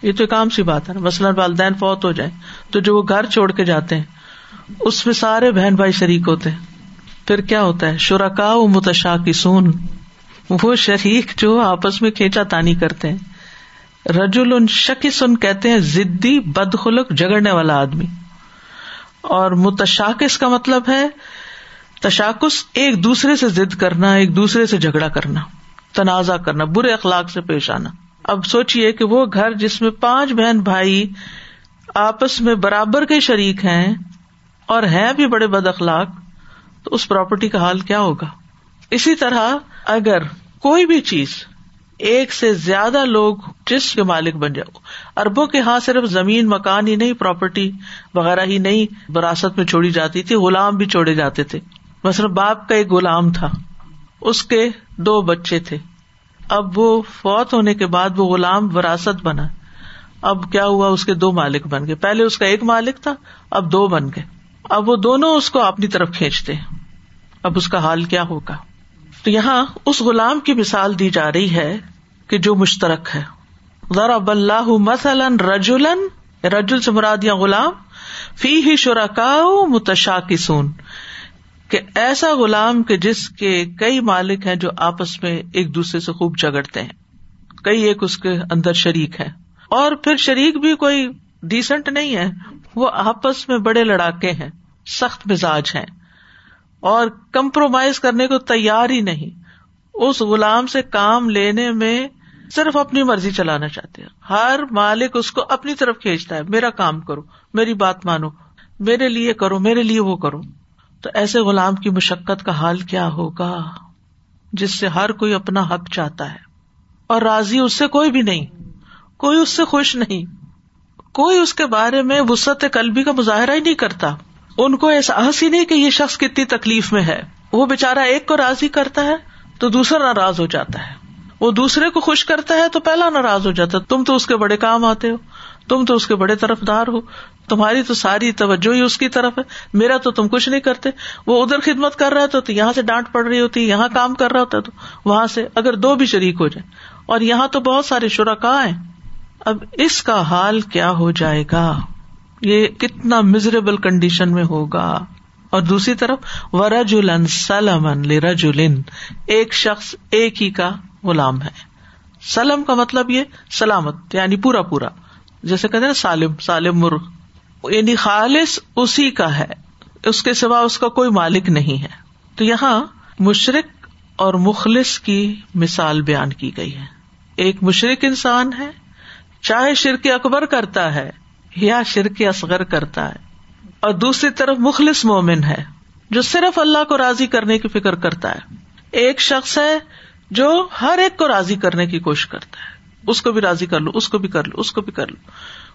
یہ تو ایک عام سی بات ہے نا۔ مثلاً والدین فوت ہو جائے تو جو وہ گھر چھوڑ کے جاتے ہیں، اس میں سارے بہن بھائی شریک ہوتے ہیں۔ پھر کیا ہوتا ہے؟ شرکا متشا کی سون وہ شریک جو آپس میں کھینچا تانی کرتے ہیں۔ رجول ان شکی سن کہتے ہیں ضدی بدخلق جگڑنے والا آدمی۔ اور متشاکس کا مطلب ہے، تشاکس ایک دوسرے سے ضد کرنا، ایک دوسرے سے جھگڑا کرنا، تنازع کرنا، برے اخلاق سے پیش آنا۔ اب سوچیے کہ وہ گھر جس میں پانچ بہن بھائی آپس میں برابر کے شریک ہیں اور ہیں بھی بڑے بد اخلاق، تو اس پراپرٹی کا حال کیا ہوگا؟ اسی طرح اگر کوئی بھی چیز ایک سے زیادہ لوگ جس کے مالک بن جاؤ، اربوں کے ہاں صرف زمین، مکان ہی نہیں پراپرٹی وغیرہ ہی نہیں، وراثت میں چھوڑی جاتی تھی، غلام بھی چھوڑے جاتے تھے۔ مثلاً باپ کا ایک غلام تھا، اس کے دو بچے تھے۔ اب وہ فوت ہونے کے بعد وہ غلام وراثت بنا۔ اب کیا ہوا؟ اس کے دو مالک بن گئے۔ پہلے اس کا ایک مالک تھا، اب دو بن گئے۔ اب وہ دونوں اس کو اپنی طرف کھینچتے اب اس کا حال کیا ہوگا؟ تو یہاں اس غلام کی مثال دی جا رہی ہے کہ جو مشترک ہے۔ ذرا اللہ مثلاً رجولن رجول سے مراد یا غلام فی ہی شرکا متشا کی سون کہ ایسا غلام کے جس کے کئی مالک ہیں جو آپس میں ایک دوسرے سے خوب جگڑتے ہیں۔ کئی ایک اس کے اندر شریک ہے اور پھر شریک بھی کوئی ڈیسنٹ نہیں ہے۔ وہ آپس میں بڑے لڑاکے ہیں، سخت مزاج ہیں۔ اور کمپرومائز کرنے کو تیار ہی نہیں۔ اس غلام سے کام لینے میں صرف اپنی مرضی چلانا چاہتے ہیں۔ ہر مالک اس کو اپنی طرف کھینچتا ہے۔ میرا کام کرو، میری بات مانو، میرے لیے کرو، میرے لیے وہ کرو۔ تو ایسے غلام کی مشقت کا حال کیا ہوگا جس سے ہر کوئی اپنا حق چاہتا ہے؟ اور راضی اس سے کوئی بھی نہیں، کوئی اس سے خوش نہیں۔ کوئی اس کے بارے میں وسط قلبی کا مظاہرہ ہی نہیں کرتا۔ ان کو احساس ہی نہیں کہ یہ شخص کتنی تکلیف میں ہے۔ وہ بےچارا ایک کو راضی کرتا ہے تو دوسرا ناراض ہو جاتا ہے۔ وہ دوسرے کو خوش کرتا ہے تو پہلا ناراض ہو جاتا ہے۔ تم تو اس کے بڑے کام آتے ہو، تم تو اس کے بڑے طرف دار ہو۔ تمہاری تو ساری توجہ ہی اس کی طرف ہے۔ میرا تو تم کچھ نہیں کرتے۔ وہ ادھر خدمت کر رہا تھا تو یہاں سے ڈانٹ پڑ رہی ہوتی، یہاں کام کر رہا ہوتا تو وہاں سے اگر دو بھی شریک ہو جائے اور یہاں تو بہت سارے شرکا ہیں۔ اب اس کا حال کیا ہو جائے گا؟ یہ کتنا مزریبل کنڈیشن میں ہوگا۔ اور دوسری طرف ورج سلمن رجولن ایک شخص ایک ہی کا غلام ہے۔ سلم کا مطلب یہ سلامت یعنی پورا پورا۔ جیسے کہتے نا، سالم سالم مرغ۔ یعنی خالص اسی کا ہے، اس کے سوا اس کا کوئی مالک نہیں ہے۔ تو یہاں مشرق اور مخلص کی مثال بیان کی گئی ہے۔ ایک مشرق انسان ہے، چاہے شرک اکبر کرتا ہے یا شرک اصغر کرتا ہے۔ اور دوسری طرف مخلص مومن ہے، جو صرف اللہ کو راضی کرنے کی فکر کرتا ہے۔ ایک شخص ہے جو ہر ایک کو راضی کرنے کی کوشش کرتا ہے۔ اس کو بھی راضی کر لو، اس کو بھی کر لو، اس کو بھی کر لو۔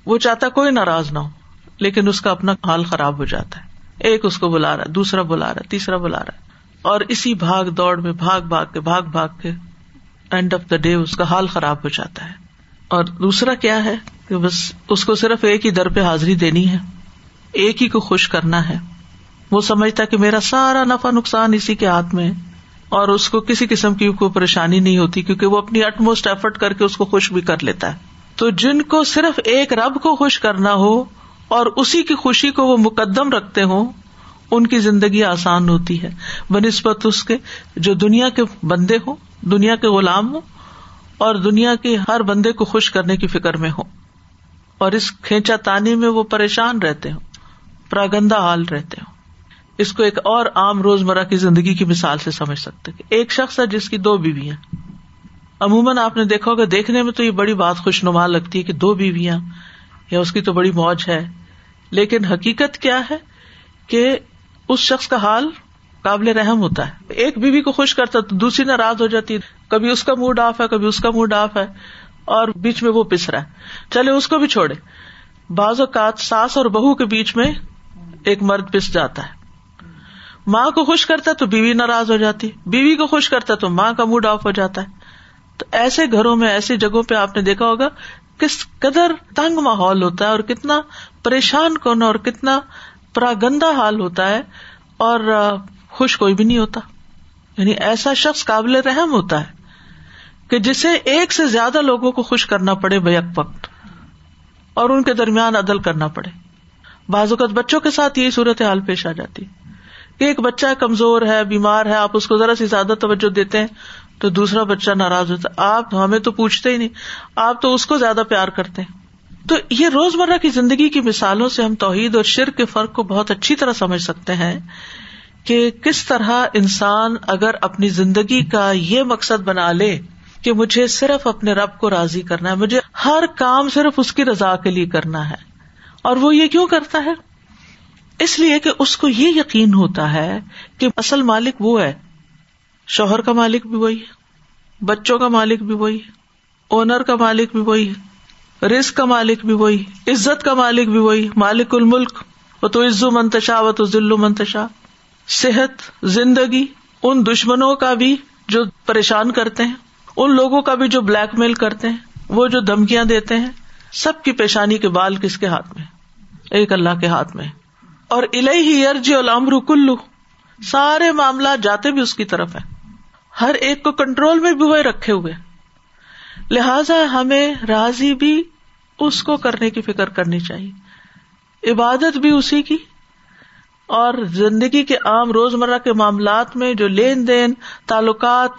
وہ چاہتا کوئی ناراض نہ ہو۔ لیکن اس کا اپنا حال خراب ہو جاتا ہے۔ ایک اس کو بلا رہا ہے، دوسرا بلا رہا ہے، تیسرا بلا رہا ہے۔ اور اسی بھاگ دوڑ میں بھاگ بھاگ کے، بھاگ بھاگ کے اینڈ آف دا ڈے اس کا حال خراب ہو جاتا ہے۔ اور دوسرا کیا ہے کہ بس اس کو صرف ایک ہی در پہ حاضری دینی ہے۔ ایک ہی کو خوش کرنا ہے۔ وہ سمجھتا کہ میرا سارا نفع نقصان اسی کے ہاتھ میں اور اس کو کسی قسم کی کوئی پریشانی نہیں ہوتی کیونکہ وہ اپنی اٹ موسٹ ایفرٹ کر کے اس کو خوش بھی کر لیتا ہے۔ تو جن کو صرف ایک رب کو خوش کرنا ہو اور اسی کی خوشی کو وہ مقدم رکھتے ہوں، ان کی زندگی آسان ہوتی ہے۔ بہ نسبت اس کے جو دنیا کے بندے ہوں، دنیا کے غلام ہوں، اور دنیا کے ہر بندے کو خوش کرنے کی فکر میں ہو اور اس کھینچا تانی میں وہ پریشان رہتے ہوں پراگندا حال رہتے ہوں۔ اس کو ایک اور عام روز مرہ کی زندگی کی مثال سے سمجھ سکتے ایک شخص ہے جس کی دو بیویاں۔ عموماً آپ نے دیکھا ہوگا، دیکھنے میں تو یہ بڑی بات خوش نما لگتی ہے کہ دو بیویاں، یا اس کی تو بڑی موج ہے۔ لیکن حقیقت کیا ہے کہ اس شخص کا حال قابل رحم ہوتا ہے۔ ایک بیوی کو خوش کرتا تو دوسری ناراض ہو جاتی کبھی اس کا موڈ آف ہے، کبھی اس کا موڈ آف ہے اور بیچ میں وہ پس رہا ہے۔ چلے اس کو بھی چھوڑے۔ بعض اوقات ساس اور بہو کے بیچ میں ایک مرد پس جاتا ہے۔ ماں کو خوش کرتا تو بیوی ناراض ہو جاتی بیوی کو خوش کرتا تو ماں کا موڈ آف ہو جاتا ہے۔ تو ایسے گھروں میں، ایسی جگہوں پہ آپ نے دیکھا ہوگا کس قدر تنگ ماحول ہوتا ہے اور کتنا پریشان کون اور کتنا پراگندا حال ہوتا ہے اور خوش کوئی بھی نہیں ہوتا۔ یعنی ایسا شخص قابل رحم ہوتا ہے کہ جسے ایک سے زیادہ لوگوں کو خوش کرنا پڑے بیک وقت اور ان کے درمیان عدل کرنا پڑے۔ بعض اوقات بچوں کے ساتھ یہی صورت حال پیش آ جاتی۔ کہ ایک بچہ کمزور ہے، بیمار ہے، آپ اس کو ذرا سی زیادہ توجہ دیتے ہیں تو دوسرا بچہ ناراض ہوتا ہے۔ آپ ہمیں تو پوچھتے ہی نہیں، آپ تو اس کو زیادہ پیار کرتے ہیں۔ تو یہ روز مرہ کی زندگی کی مثالوں سے ہم توحید اور شرک کے فرق کو بہت اچھی طرح سمجھ سکتے ہیں کہ کس طرح انسان اگر اپنی زندگی کا یہ مقصد بنا لے کہ مجھے صرف اپنے رب کو راضی کرنا ہے، مجھے ہر کام صرف اس کی رضا کے لیے کرنا ہے، اور وہ یہ کیوں کرتا ہے؟ اس لیے کہ اس کو یہ یقین ہوتا ہے کہ اصل مالک وہ ہے، شوہر کا مالک بھی وہی ہے، بچوں کا مالک بھی وہی ہے، اونر کا مالک بھی وہی ہے۔ رسک کا مالک بھی وہی، عزت کا مالک بھی وہی، مالک الملک، وہ تو عزو منتشا و تو ذلو منتشا صحت، زندگی، ان دشمنوں کا بھی جو پریشان کرتے ہیں، ان لوگوں کا بھی جو بلیک میل کرتے ہیں، وہ جو دھمکیاں دیتے ہیں، سب کی پیشانی کے بال کس کے ہاتھ میں؟ ایک اللہ کے ہاتھ میں۔ اور الہی ارج الامر کلو سارے معاملات جاتے بھی اس کی طرف ہے ہر ایک کو کنٹرول میں بھی وہ رکھے ہوئے۔ لہذا ہمیں راضی بھی اس کو کرنے کی فکر کرنی چاہیے۔ عبادت بھی اسی کی۔ اور زندگی کے عام روز مرہ کے معاملات میں جو لین دین، تعلقات،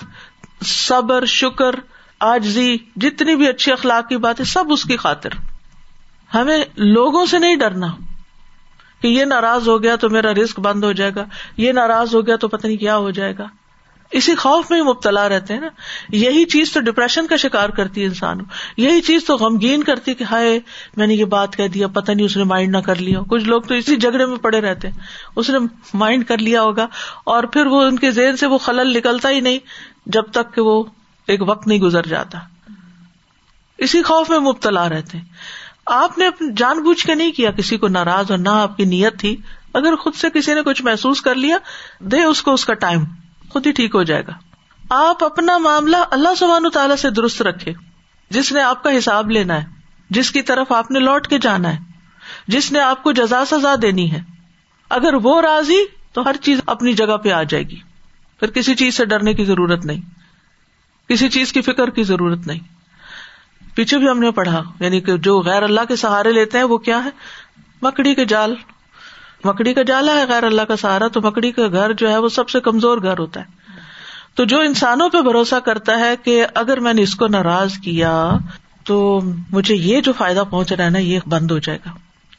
صبر، شکر آجزی جتنی بھی اچھی اخلاق کی بات ہے سب اس کی خاطر۔ ہمیں لوگوں سے نہیں ڈرنا کہ یہ ناراض ہو گیا تو میرا رسک بند ہو جائے گا، یہ ناراض ہو گیا تو پتہ نہیں کیا ہو جائے گا۔ اسی خوف میں ہی مبتلا رہتے ہیں نا۔ یہی چیز تو ڈپریشن کا شکار کرتی ہے انسان۔ یہی چیز تو غمگین کرتی کہ ہائے، میں نے یہ بات کہہ دیا پتا نہیں اس نے مائنڈ نہ کر لیا۔ کچھ لوگ تو اسی جھگڑے میں پڑے رہتے ہیں۔ اس نے مائنڈ کر لیا ہوگا اور پھر وہ ان کے ذہن سے وہ خلل نکلتا ہی نہیں جب تک کہ وہ ایک وقت نہیں گزر جاتا۔ اسی خوف میں مبتلا رہتے ہیں۔ آپ نے جان بوجھ کے نہیں کیا کسی کو ناراض اور نہ آپ کی نیت تھی۔ اگر خود سے کسی نے کچھ محسوس کر لیا، دے اس کو اس کا ٹائم خود ہی ٹھیک ہو جائے گا۔ آپ اپنا معاملہ اللہ سبحان تعالیٰ سے درست رکھے جس نے آپ کا حساب لینا ہے، جس کی طرف آپ نے لوٹ کے جانا ہے، جس نے آپ کو جزا سزا دینی ہے۔ اگر وہ راضی، تو ہر چیز اپنی جگہ پہ آ جائے گی۔ پھر کسی چیز سے ڈرنے کی ضرورت نہیں۔ کسی چیز کی فکر کی ضرورت نہیں۔ پیچھے بھی ہم نے پڑھا یعنی کہ جو غیر اللہ کے سہارے لیتے ہیں، وہ کیا ہے؟ مکڑی کے جال۔ مکڑی کا جالا ہے، غیر اللہ کا سہارا، تو مکڑی کا گھر جو ہے وہ سب سے کمزور گھر ہوتا ہے۔ تو جو انسانوں پہ بھروسہ کرتا ہے کہ اگر میں نے اس کو ناراض کیا، تو مجھے یہ جو فائدہ پہنچ رہا ہے نا، یہ بند ہو جائے گا۔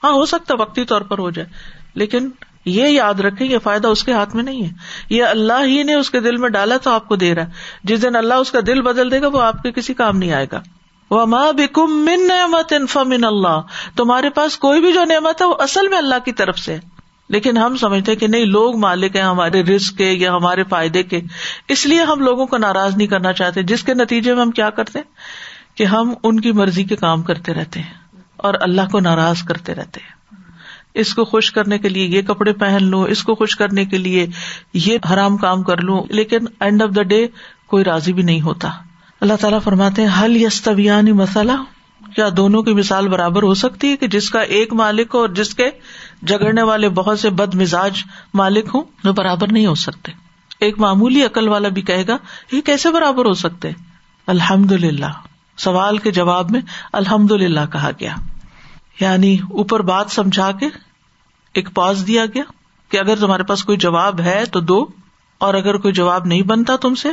ہاں ہو سکتا وقتی طور پر ہو جائے۔ لیکن یہ یاد رکھے یہ فائدہ اس کے ہاتھ میں نہیں ہے۔ یہ اللہ ہی نے اس کے دل میں ڈالا تو آپ کو دے رہا ہے۔ جس دن اللہ اس کا دل بدل دے گا، وہ آپ کے کسی کام نہیں آئے گا۔ وہ ماں بکم من نعمت من اللہ تمہارے پاس کوئی بھی جو نعمت ہے وہ اصل میں اللہ کی طرف سے لیکن ہم سمجھتے کہ نہیں، لوگ مالک ہیں ہمارے رسک کے یا ہمارے فائدے کے۔ اس لیے ہم لوگوں کو ناراض نہیں کرنا چاہتے، جس کے نتیجے میں ہم کیا کرتے کہ ہم ان کی مرضی کے کام کرتے رہتے ہیں اور اللہ کو ناراض کرتے رہتے ہیں۔ اس کو خوش کرنے کے لیے یہ کپڑے پہن لوں، اس کو خوش کرنے کے لیے یہ حرام کام کر لوں، لیکن اینڈ آف دا ڈے کوئی راضی بھی نہیں ہوتا۔ اللہ تعالیٰ فرماتے ہیں حل یس مسئلہ کیا دونوں کی مثال برابر ہو سکتی ہے کہ جس کا ایک مالک ہو اور جس کے جگڑنے والے بہت سے بد مزاج مالک ہوں؟ وہ برابر نہیں ہو سکتے۔ ایک معمولی عقل والا بھی کہے گا، یہ کیسے برابر ہو سکتے؟ الحمد للہ سوال کے جواب میں الحمد للہ کہا گیا۔ یعنی اوپر بات سمجھا کے ایک پاز دیا گیا کہ اگر تمہارے پاس کوئی جواب ہے تو دو، اور اگر کوئی جواب نہیں بنتا تم سے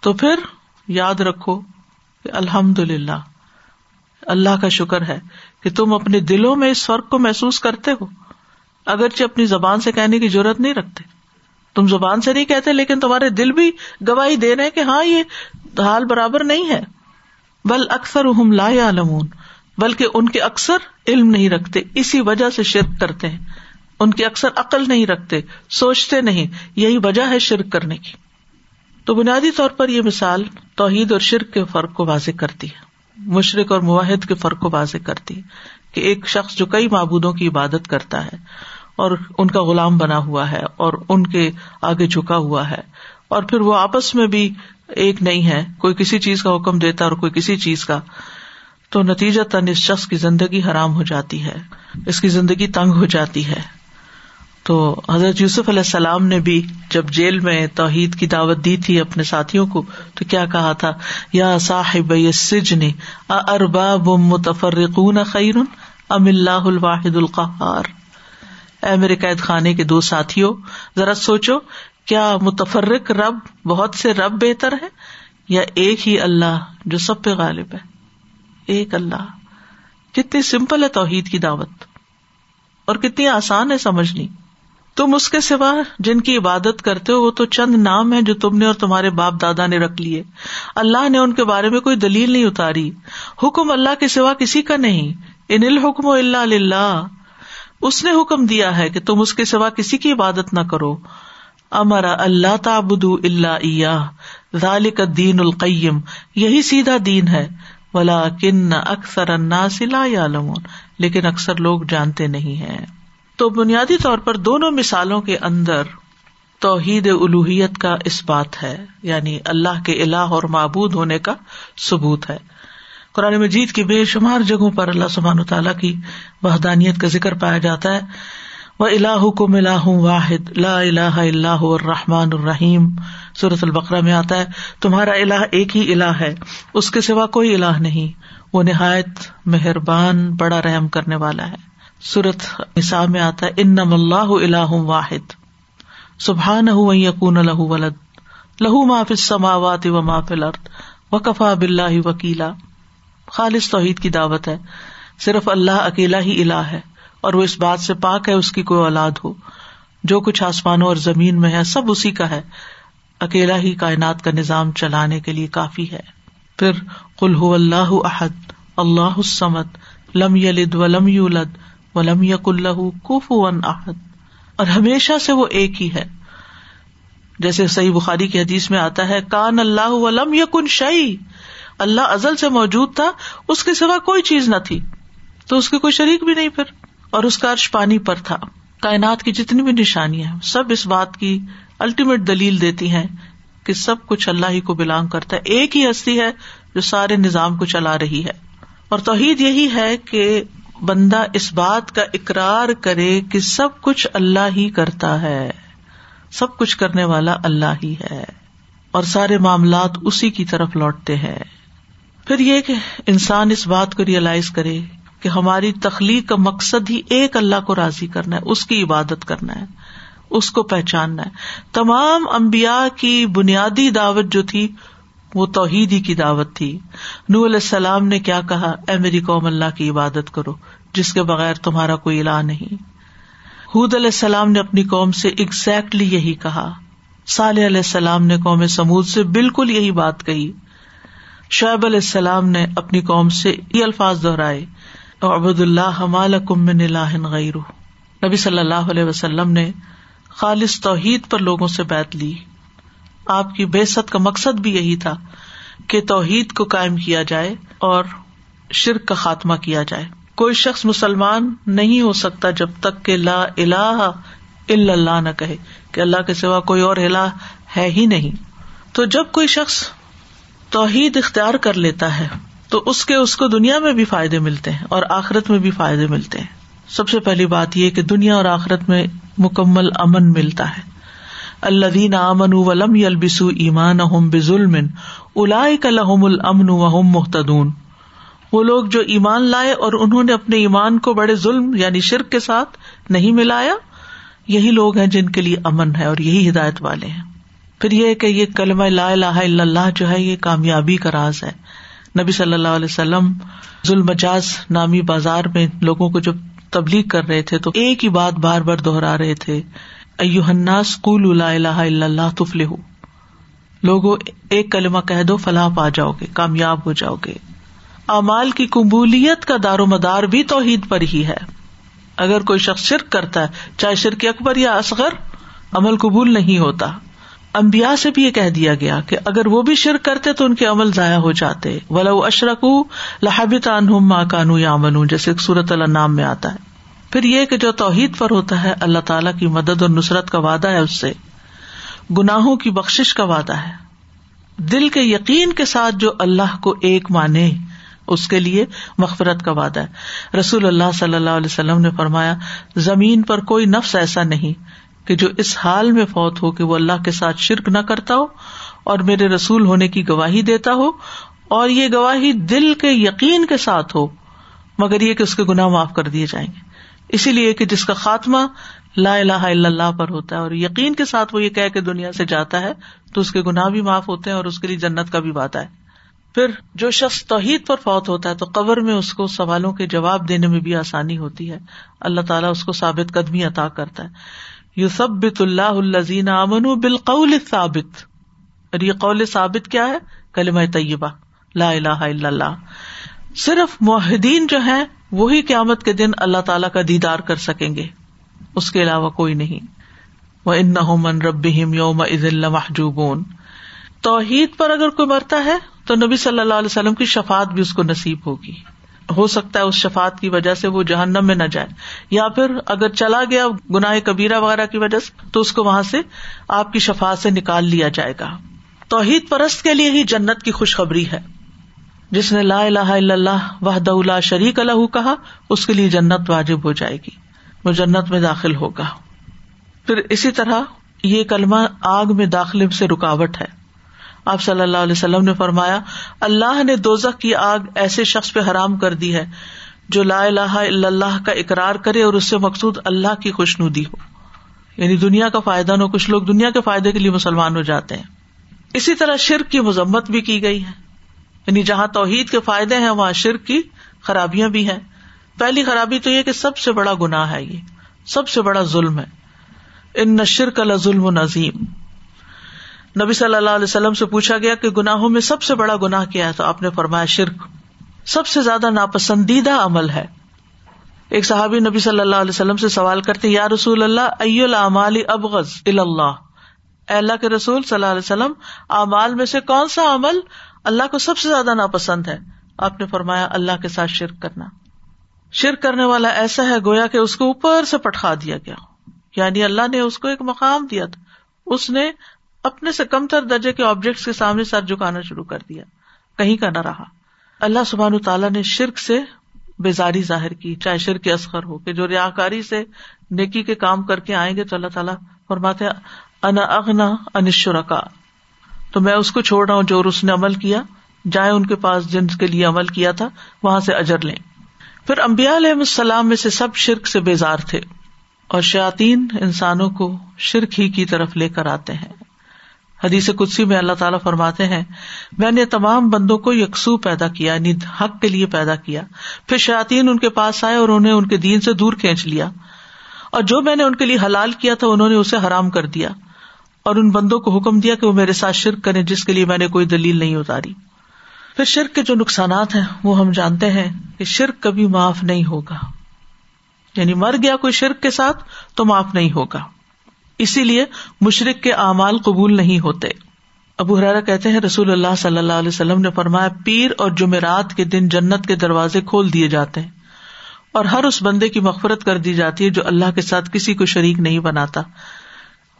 تو پھر یاد رکھو الحمد للہ اللہ کا شکر ہے کہ تم اپنے دلوں میں اس فرق کو محسوس کرتے ہو۔ اگرچہ اپنی زبان سے کہنے کی ضرورت نہیں رکھتے۔ تم زبان سے نہیں کہتے، لیکن تمہارے دل بھی گواہی دے رہے کہ ہاں یہ حال برابر نہیں ہے۔ بل اکثر لا عالمون بلکہ ان کے اکثر علم نہیں رکھتے، اسی وجہ سے شرک کرتے ہیں۔ ان کی اکثر عقل نہیں رکھتے، سوچتے نہیں، یہی وجہ ہے شرک کرنے کی۔ تو بنیادی طور پر یہ مثال توحید اور شرک کے فرق کو واضح کرتی ہے۔ مشرق اور معاہد کے فرق کو واضح کرتی ہے کہ ایک شخص جو کئی معبودوں کی عبادت کرتا ہے اور ان کا غلام بنا ہوا ہے اور ان کے آگے جھکا ہوا ہے اور پھر وہ آپس میں بھی ایک نہیں ہے، کوئی کسی چیز کا حکم دیتا اور کوئی کسی چیز کا، تو نتیجہ تن اس شخص کی زندگی حرام ہو جاتی ہے، اس کی زندگی تنگ ہو جاتی ہے۔ تو حضرت یوسف علیہ السلام نے بھی جب جیل میں توحید کی دعوت دی تھی اپنے ساتھیوں کو، تو کیا کہا تھا؟ یا صاحب سجن ارباب متفرقون خیر ام اللہ الواحد القہار؟ اے میرے قید خانے کے دو ساتھیوں، ذرا سوچو، کیا متفرق رب بہت سے رب بہتر ہے یا ایک ہی اللہ جو سب پہ غالب ہے؟ ایک اللہ۔ کتنی سمپل ہے توحید کی دعوت۔ اور کتنی آسان ہے سمجھنی۔ تم اس کے سوا جن کی عبادت کرتے ہو، وہ تو چند نام ہے جو تم نے اور تمہارے باپ دادا نے رکھ لیے۔ اللہ نے ان کے بارے میں کوئی دلیل نہیں اتاری۔ حکم اللہ کے سوا کسی کا نہیں۔ ان الحکم اللہ اللہ اس نے حکم دیا ہے کہ تم اس کے سوا کسی کی عبادت نہ کرو۔ امرا اللہ تابد اللہ ذالک دین القیم۔ یہی سیدھا دین ہے۔ ولا کن اکثر لیکن اکثر لوگ جانتے نہیں ہیں۔ تو بنیادی طور پر دونوں مثالوں کے اندر توحید الوحیت کا اس بات ہے یعنی اللہ کے الہ اور معبود ہونے کا ثبوت ہے۔ قرآن مجید کی بے شمار جگہوں پر اللہ سبحان تعالیٰ کی وحدانیت کا ذکر پایا جاتا ہے۔ وہ اللہ کو ملاح واحد، لا الہ اللہ الرحمٰن الرحیم صورت البقرہ میں آتا ہے، تمہارا الہ ایک ہی الہ ہے، اس کے سوا کوئی الہ نہیں۔ وہ نہایت مہربان، بڑا رحم کرنے والا ہے۔ سورت نسا میں آتا ہے ان نم اللہ اللہ واحد سبحان یقون لہ ولد لہو معاف سماوات و معاف الارض و کفا بلّہ وکیلا خالص توحید کی دعوت ہے، صرف اللہ اکیلا ہی الہ ہے، اور وہ اس بات سے پاک ہے، اس کی کوئی اولاد ہو۔ جو کچھ آسمانوں اور زمین میں ہے، سب اسی کا ہے۔ اکیلا ہی کائنات کا نظام چلانے کے لیے کافی ہے۔ پھر کل اللہ احد اللہ سمت لم یلد ولم یولد ولم یق اللہ کف ون احد۔ اور ہمیشہ سے وہ ایک ہی ہے۔ جیسے صحیح بخاری کی حدیث میں آتا ہے، کان اللہ ولم یکن شعی اللہ ازل سے موجود تھا، اس کے سوا کوئی چیز نہ تھی۔ تو اس کے کوئی شریک بھی نہیں پھر۔ اور اس کا عرش پانی پر تھا۔ کائنات کی جتنی بھی نشانیاں سب اس بات کی الٹیمیٹ دلیل دیتی ہیں کہ سب کچھ اللہ ہی کو بلانگ کرتا ہے۔ ایک ہی ہستی ہے جو سارے نظام کو چلا رہی ہے۔ اور توحید یہی ہے کہ بندہ اس بات کا اقرار کرے کہ سب کچھ اللہ ہی کرتا ہے۔ سب کچھ کرنے والا اللہ ہی ہے۔ اور سارے معاملات اسی کی طرف لوٹتے ہیں۔ پھر یہ کہ انسان اس بات کو ریئلائز کرے کہ ہماری تخلیق کا مقصد ہی ایک اللہ کو راضی کرنا ہے، اس کی عبادت کرنا ہے، اس کو پہچاننا ہے۔ تمام امبیا کی بنیادی دعوت جو تھی وہ توحیدی کی دعوت تھی۔ نور علیہ السلام نے کیا کہا؟ اے میری قوم، اللہ کی عبادت کرو، جس کے بغیر تمہارا کوئی علا نہیں۔ حد علیہ السلام نے اپنی قوم سے اگزیکٹلی یہی کہا۔ صالح علیہ السلام نے قوم سمود سے بالکل یہی بات کہی۔ شعیب علیہ السلام نے اپنی قوم سے یہ الفاظ دہرائے عبد اللہ غیر نبی صلی اللہ علیہ وسلم نے خالص توحید پر لوگوں سے بیت لی۔ آپ کی بے ست کا مقصد بھی یہی تھا کہ توحید کو قائم کیا جائے اور شرک کا خاتمہ کیا جائے۔ کوئی شخص مسلمان نہیں ہو سکتا جب تک کہ لا الہ الا اللہ نہ کہے کہ اللہ کے سوا کوئی اور الہ ہے ہی نہیں۔ تو جب کوئی شخص توحید اختیار کر لیتا ہے تو اس کے اس کو دنیا میں بھی فائدے ملتے ہیں اور آخرت میں بھی فائدے ملتے ہیں۔ سب سے پہلی بات یہ کہ دنیا اور آخرت میں مکمل امن ملتا ہے۔ اللہ دین امن ولم یلبسو ایمان اہم بظلم الا لحم وحم محتدون وہ لوگ جو ایمان لائے اور انہوں نے اپنے ایمان کو بڑے ظلم یعنی شرک کے ساتھ نہیں ملایا، یہی لوگ ہیں جن کے لیے امن ہے اور یہی ہدایت والے ہیں۔ پھر یہ کہ یہ کلمہ لا الہ الا اللہ جو ہے، یہ کامیابی کا راز ہے۔ نبی صلی اللہ علیہ وسلم ظلم جاز نامی بازار میں لوگوں کو جب تبلیغ کر رہے تھے تو ایک ہی بات بار بار دوہرا رہے تھے۔ ایوہناس قول لا الہ الا اللہ تفلحو۔ لوگوں ایک کلمہ کہہ دو فلاح پا جاؤ گے کامیاب ہو جاؤ گے امال کی قبولیت کا دار و مدار بھی توحید پر ہی ہے۔ اگر کوئی شخص شرک کرتا ہے، چاہے شرک اکبر یا اصغر، عمل قبول نہیں ہوتا۔ امبیا سے بھی یہ کہہ دیا گیا کہ اگر وہ بھی شرک کرتے تو ان کے عمل ضائع ہو جاتے۔ ولا اشرک لہابت ماں کانو یا امن جیسے صورت اللہ نام میں آتا ہے۔ پھر یہ کہ جو توحید پر ہوتا ہے، اللہ تعالیٰ کی مدد اور نصرت کا وعدہ ہے، اس سے گناہوں کی بخش کا وعدہ ہے۔ دل کے یقین کے ساتھ جو اللہ کو ایک مانے، اس کے لیے مغفرت کا وعدہ ہے۔ رسول اللہ صلی اللہ علیہ وسلم نے فرمایا، زمین پر کوئی نفس ایسا نہیں کہ جو اس حال میں فوت ہو کہ وہ اللہ کے ساتھ شرک نہ کرتا ہو اور میرے رسول ہونے کی گواہی دیتا ہو اور یہ گواہی دل کے یقین کے ساتھ ہو، مگر یہ کہ اس کے گناہ معاف کر دیے جائیں گے۔ اسی لیے کہ جس کا خاتمہ لا الہ الا اللہ پر ہوتا ہے اور یقین کے ساتھ وہ یہ کہ کہ دنیا سے جاتا ہے، تو اس کے گناہ بھی معاف ہوتے ہیں اور اس کے لیے جنت کا بھی وعدہ ہے۔ پھر جو شخص توحید پر فوت ہوتا ہے تو قبر میں اس کو سوالوں کے جواب دینے میں بھی آسانی ہوتی ہے۔ اللہ تعالیٰ اس کو ثابت قدمی عطا کرتا ہے۔ یو سب بت اللہ الزین امن بالقول ثابت اور یہ قول ثابت کیا ہے؟ کلم طیبہ۔ لا الہ الا اللہ۔ صرف معاہدین جو ہے وہی قیامت کے دن اللہ تعالیٰ کا دیدار کر سکیں گے۔ اس کے علاوہ کوئی نہیں۔ وہ ان من رب یوم عز اللہ محجوبون توحید پر اگر کوئی مرتا ہے، تو نبی صلی اللہ علیہ وسلم کی شفات بھی اس کو نصیب ہوگی۔ ہو سکتا ہے اس شفات کی وجہ سے وہ جہنم میں نہ جائے۔ یا پھر اگر چلا گیا گناہ کبیرا وغیرہ کی وجہ سے، تو اس کو وہاں سے آپ کی شفات سے نکال لیا جائے گا۔ توحید پرست کے لیے ہی جنت کی خوشخبری ہے۔ جس نے لا الہ الا اللہ وحد اللہ شریک اللہ کہا، اس کے لیے جنت واجب ہو جائے گی، وہ جنت میں داخل ہوگا۔ پھر اسی طرح یہ کلمہ آگ میں داخلے سے رکاوٹ ہے۔ آپ صلی اللہ علیہ وسلم نے فرمایا، اللہ نے دوزخ کی آگ ایسے شخص پہ حرام کر دی ہے جو لا الہ الا اللہ کا اقرار کرے اور اس سے مقصود اللہ کی خوش ندی ہو۔ یعنی دنیا کا فائدہ نہ کچھ لوگ دنیا کے فائدے کے لیے مسلمان ہو جاتے ہیں۔ اسی طرح شرک کی مذمت بھی کی گئی ہے۔ یعنی جہاں توحید کے فائدے ہیں، وہاں شرک کی خرابیاں بھی ہیں۔ پہلی خرابی تو یہ کہ سب سے بڑا گناہ ہے یہ۔ سب سے بڑا ظلم ہے۔ ان نشر کا ظلم و نظیم نبی صلی اللہ علیہ وسلم سے پوچھا گیا کہ گناہوں میں سب سے بڑا گناہ کیا ہے؟ تو آپ نے فرمایا شرک۔ سب سے زیادہ ناپسندیدہ عمل ہے۔ ایک صحابی نبی صلی اللہ علیہ وسلم سے سوال کرتے یا رسول اللہ، ای العمال ابغض اللہ؟ اللہ کے رسول صلی اللہ علیہ وسلم، اعمال میں سے کون سا عمل اللہ کو سب سے زیادہ ناپسند ہے۔ آپ نے فرمایا، اللہ کے ساتھ شرک کرنا۔ شرک کرنے والا ایسا ہے گویا کہ اس کو اوپر سے پٹخا دیا گیا۔ یعنی اللہ نے اس کو ایک مقام دیا تھا۔ اس نے اپنے سے کم تر درجے کے آبجیکٹس کے سامنے سر جھکانا شروع کر دیا۔ کہیں کا نہ رہا۔ اللہ سبحان تعالیٰ نے شرک سے بیزاری ظاہر کی، چاہے شرک اصغر ہو کہ جو ریا کاری سے نیکی کے کام کر کے آئیں گے تو اللہ تعالیٰ فرماتے انا اغنا انشرکا تو میں اس کو چھوڑ رہا ہوں جو اس نے عمل کیا۔ جائیں ان کے پاس جن کے لیے عمل کیا تھا، وہاں سے اجر لیں۔ پھر امبیا علیہ السلام میں سے سب شرک سے بیزار تھے اور شاطین انسانوں کو شرک ہی کی طرف لے کر آتے ہیں۔ حدیث کدسی میں اللہ تعالیٰ فرماتے ہیں، میں نے تمام بندوں کو یکسو پیدا کیا یعنی حق کے لیے پیدا کیا۔ پھر شاطین ان کے پاس آئے اور انہیں ان کے دین سے دور کھینچ لیا۔ اور جو میں نے ان کے لیے حلال کیا تھا، انہوں نے اسے حرام کر دیا۔ اور ان بندوں کو حکم دیا کہ وہ میرے ساتھ شرک کرے جس کے لیے میں نے کوئی دلیل نہیں اتاری۔ پھر شرک کے جو نقصانات ہیں، وہ ہم جانتے ہیں کہ شرک کبھی معاف نہیں ہوگا۔ یعنی مر گیا کوئی شرک کے ساتھ تو معاف نہیں ہوگا۔ اسی لیے مشرق کے اعمال قبول نہیں ہوتے۔ ابو حرارا کہتے ہیں، رسول اللہ صلی اللہ علیہ وسلم نے فرمایا، پیر اور جمعرات کے دن جنت کے دروازے کھول دیے جاتے ہیں اور ہر اس بندے کی مغفرت کر دی جاتی ہے جو اللہ کے ساتھ کسی کو شریک نہیں بناتا۔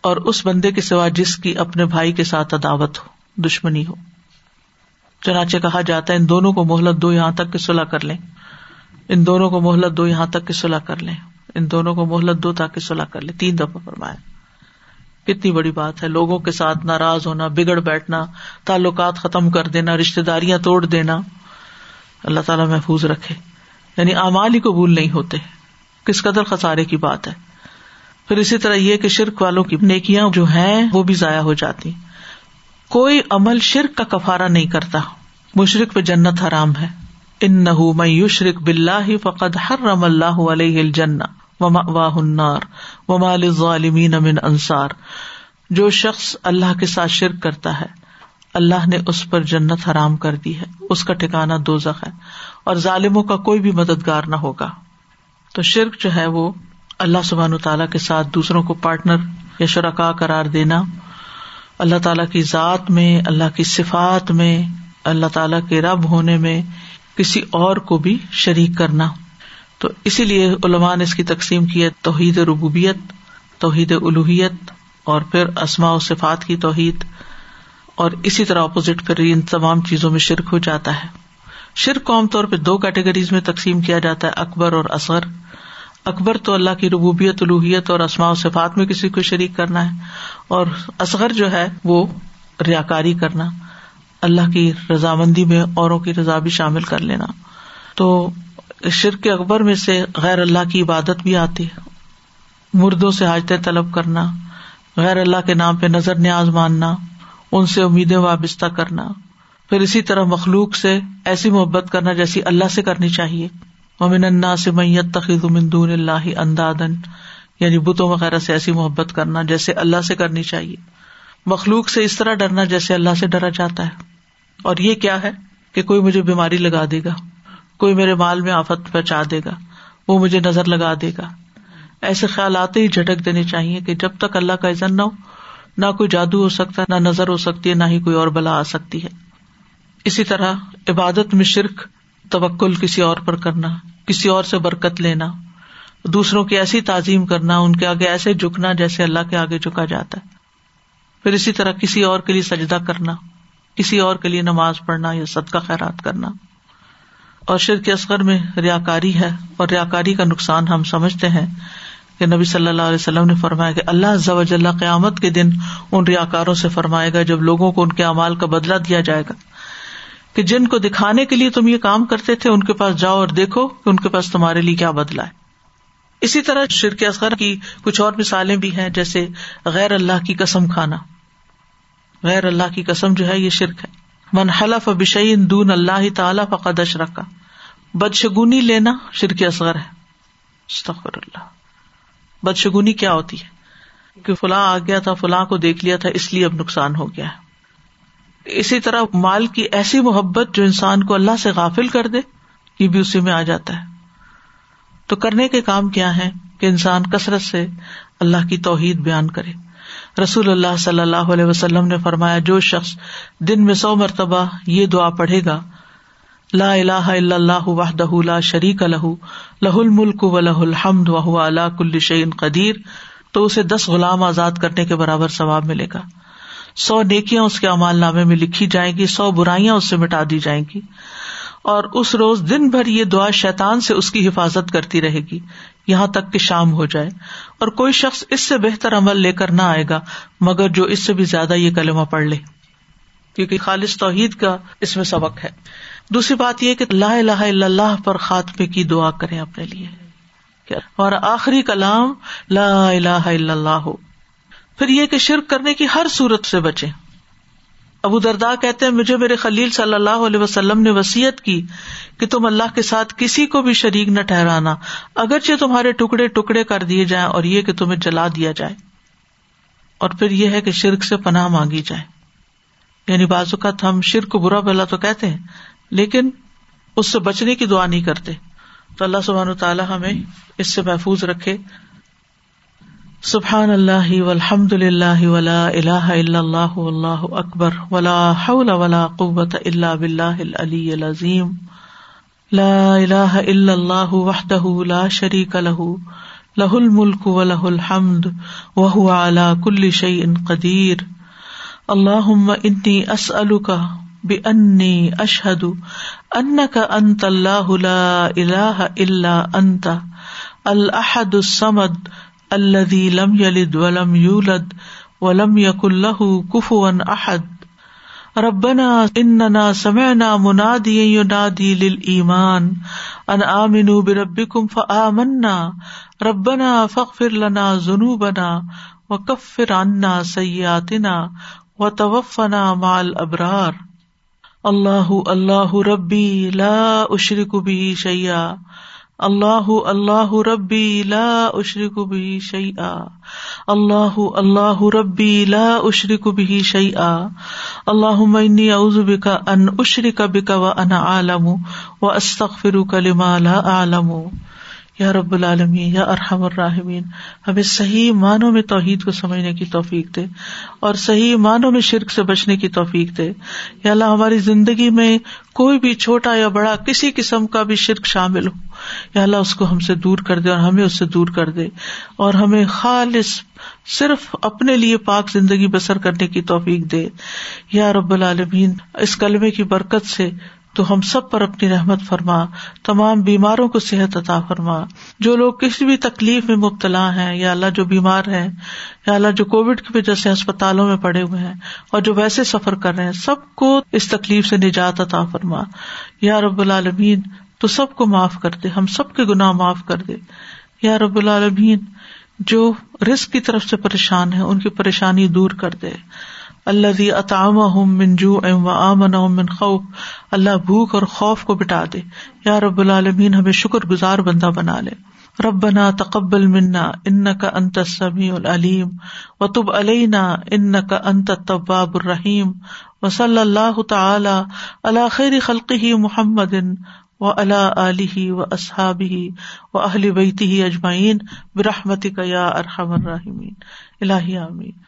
اور اس بندے کے سوا جس کی اپنے بھائی کے ساتھ عداوت ہو، دشمنی ہو۔ چنانچہ کہا جاتا ہے، ان دونوں کو مہلت دو یہاں تک کہ صلاح کر لیں۔ ان دونوں کو مہلت دو یہاں تک کہ صلاح کر لیں۔ ان دونوں کو مہلت دو تاکہ صلاح کر لیں۔ تین دفعہ فرمایا۔ کتنی بڑی بات ہے، لوگوں کے ساتھ ناراض ہونا، بگڑ بیٹھنا، تعلقات ختم کر دینا رشتے داریاں توڑ دینا۔ اللہ تعالیٰ محفوظ رکھے۔ یعنی امال ہی قبول نہیں ہوتے۔ کس قدر خسارے کی بات ہے۔ پھر اسی طرح یہ کہ شرک والوں کی نیکیاں جو ہیں وہ بھی ضائع ہو جاتی۔ کوئی عمل شرک کا کفارا نہیں کرتا۔ مشرق پہ جنت حرام ہے۔ ان نہ شرک بلّہ فقد ہر رم اللہ علیہ الجنہ واہ النار وما للظالمین من انصار۔ جو شخص اللہ کے ساتھ شرک کرتا ہے، اللہ نے اس پر جنت حرام کر دی ہے۔ اس کا ٹھکانا دو ہے اور ظالموں کا کوئی بھی مددگار نہ ہوگا۔ تو شرک جو ہے وہ اللہ سبحان تعالیٰ کے ساتھ دوسروں کو پارٹنر یا شرکا قرار دینا، اللہ تعالیٰ کی ذات میں، اللہ کی صفات میں، اللہ تعالیٰ کے رب ہونے میں کسی اور کو بھی شریک کرنا۔ تو اسی لیے علماء نے اس کی تقسیم کی ہے، توحید ربوبیت، توحید الوحیت اور پھر اسماء و صفات کی توحید۔ اور اسی طرح اپوزٹ پھر ان تمام چیزوں میں شرک ہو جاتا ہے۔ شرک کو عام طور پہ دو کیٹیگریز میں تقسیم کیا جاتا ہے، اکبر اور اصغر۔ اکبر تو اللہ کی ربوبیت الوحیت اور اسماء و صفات میں کسی کو شریک کرنا ہے اور اصغر جو ہے وہ ریا کاری کرنا، اللہ کی رضامندی میں اوروں کی رضا بھی شامل کر لینا۔ تو شرک اکبر میں سے غیر اللہ کی عبادت بھی آتی ہے۔ مردوں سے حاجتیں طلب کرنا، غیر اللہ کے نام پہ نظر نیاز ماننا، ان سے امیدیں وابستہ کرنا۔ پھر اسی طرح مخلوق سے ایسی محبت کرنا جیسی اللہ سے کرنی چاہیے۔ ممن اللہ سے میت تخیظ دون اللہ اندادن یعنی بتوں وغیرہ سے ایسی محبت کرنا جیسے اللہ سے کرنی چاہیے۔ مخلوق سے اس طرح ڈرنا جیسے اللہ سے ڈرا جاتا ہے۔ اور یہ کیا ہے کہ کوئی مجھے بیماری لگا دے گا، کوئی میرے مال میں آفت پہنچا دے گا، وہ مجھے نظر لگا دے گا۔ ایسے خیال آتے ہی جھٹک دینے چاہیے کہ جب تک اللہ کا عزن نہ ہو، نہ کوئی جادو ہو سکتا ہے نہ نظر ہو سکتی ہے، نہ ہی کوئی اور بلا آ سکتی ہے۔ اسی طرح عبادت میں شرک توکل کسی اور پر کرنا، کسی اور سے برکت لینا، دوسروں کی ایسی تعظیم کرنا، ان کے آگے ایسے جھکنا جیسے اللہ کے آگے جھکا جاتا ہے۔ پھر اسی طرح کسی اور کے لیے سجدہ کرنا، کسی اور کے لیے نماز پڑھنا یا صدقہ خیرات کرنا۔ اور شرک اصغر میں ریا کاری ہے، اور ریا کاری کا نقصان ہم سمجھتے ہیں کہ نبی صلی اللہ علیہ وسلم نے فرمایا کہ اللہ قیامت کے دن ان ریا کاروں سے فرمائے گا جب لوگوں کو ان کے امال کا بدلا دیا جائے گا۔ کہ جن کو دکھانے کے لیے تم یہ کام کرتے تھے، ان کے پاس جاؤ اور دیکھو کہ ان کے پاس تمہارے لیے کیا بدلا ہے۔ اسی طرح شرک اصغر کی کچھ اور مثالیں بھی ہیں، جیسے غیر اللہ کی قسم کھانا۔ غیر اللہ کی قسم جو ہے، یہ شرک ہے۔ من حلف بشعین دون اللہ تعالیٰ فقد اشرکا بدشگونی لینا شرک اصغر ہے۔ اللہ۔ بدشگونی کیا ہوتی ہے؟ کہ فلاں آ گیا تھا، فلاں کو دیکھ لیا تھا، اس لیے اب نقصان ہو گیا ہے۔ اسی طرح مال کی ایسی محبت جو انسان کو اللہ سے غافل کر دے، یہ بھی اسی میں آ جاتا ہے۔ تو کرنے کے کام کیا ہے کہ انسان کثرت سے اللہ کی توحید بیان کرے۔ رسول اللہ صلی اللہ علیہ وسلم نے فرمایا، جو شخص دن میں سو مرتبہ یہ دعا پڑھے گا، لا الہ الا اللہ وحدہ لا شریک لہ لہ الملک و لہ الحمد وهو علی کل شیء قدیر، تو اسے دس غلام آزاد کرنے کے برابر ثواب ملے گا۔ سو نیکیاں اس کے امال نامے میں لکھی جائیں گی، سو برائیاں اس سے مٹا دی جائیں گی۔ اور اس روز دن بھر یہ دعا شیتان سے اس کی حفاظت کرتی رہے گی، یہاں تک کہ شام ہو جائے۔ اور کوئی شخص اس سے بہتر عمل لے کر نہ آئے گا، مگر جو اس سے بھی زیادہ یہ کلمہ پڑھ لے۔ کیونکہ خالص توحید کا اس میں سبق ہے۔ دوسری بات یہ کہ لا الہ الا اللہ پر خاتمے کی دعا کریں اپنے لیے۔ اور آخری کلام لا الہ الا اللہ۔ ہو پھر یہ کہ شرک کرنے کی ہر صورت سے بچے ابو دردا کہتے ہیں، مجھے میرے خلیل صلی اللہ علیہ وسلم نے وسیعت کی کہ تم اللہ کے ساتھ کسی کو بھی شریک نہ ٹھہرانا، اگرچہ تمہارے ٹکڑے ٹکڑے کر دیے جائیں اور یہ کہ تمہیں جلا دیا جائے۔ اور پھر یہ ہے کہ شرک سے پناہ مانگی جائے۔ یعنی بعض اوقات ہم شرک کو برا بلا تو کہتے ہیں، لیکن اس سے بچنے کی دعا نہیں کرتے۔ تو اللہ سبحان تعالیٰ ہمیں اس سے محفوظ رکھے۔ سبحان اللہ والحمد للہ ولا الہ الا اللہ واللہ اکبر ولا حول ولا قوة الا باللہ العلی العظیم. لا الہ الا اللہ وحدہ لا شریک لہ. لہ الملک ولہ الحمد وهو على كل شيء قدیر. اللہم انی اسألک بأنی اشہد انک انت اللہ لا الہ الا انت. الاحد الصمد الذي لم يلد ولم يولد ولم يكن له كفوا احد ربنا اننا سمعنا مناديا ينادي للايمان ان امنوا بربكم فآمنا. ربنا فاغفر لنا ذنوبنا وكفر عنا سيئاتنا وتوفنا مع الابرار الله الله ربي لا اشرك به شيئا. اللہ اللہ ربی لا اشرک بھی شعی اللہ اللہ ربی لا اشرک بھی شعی اللہ معنی اعوذ کا ان اشرک بکا و ان عالم و استغفر کلما لا عالم یا رب العالمین، یا ارحم الراحمین۔ ہمیں صحیح معنوں میں توحید کو سمجھنے کی توفیق دے اور صحیح معنوں میں شرک سے بچنے کی توفیق دے۔ یا اللہ، ہماری زندگی میں کوئی بھی چھوٹا یا بڑا کسی قسم کا بھی شرک شامل ہو، یا اللہ، اس کو ہم سے دور کر دے اور ہمیں اس سے دور کر دے۔ اور ہمیں خالص صرف اپنے لیے پاک زندگی بسر کرنے کی توفیق دے۔ یا رب العالمین، اس کلمے کی برکت سے تو ہم سب پر اپنی رحمت فرما، تمام بیماروں کو صحت عطا فرما۔ جو لوگ کسی بھی تکلیف میں مبتلا ہیں، یا اللہ جو بیمار ہیں یا اللہ جو کووڈ کی وجہ سے اسپتالوں میں پڑے ہوئے ہیں، اور جو ویسے سفر کر رہے ہیں، سب کو اس تکلیف سے نجات عطا فرما۔ یا رب العالمین، تو سب کو معاف کر دے، ہم سب کے گناہ معاف کر دے۔ یا رب العالمین، جو رسک کی طرف سے پریشان ہے ان کی پریشانی دور کر دے۔ اللہ اطام منجو ام و آمن من خوف، اللہ بھوک اور خوف کو بٹا دے۔ یا رب العالمین، ہمیں شکر گزار بندہ بنا لے۔ ربنا تقبل منا ان کا انت سمیع العلیم۔ و تب علینا ان کا انت طباب الرحیم۔ و صلی اللہ تعالی اللہ خیر خلقی محمد و اللہ علیہ و اصحاب و اہل بیتی اجمعین برحمت یا ارحم الرحمین الہی آمین۔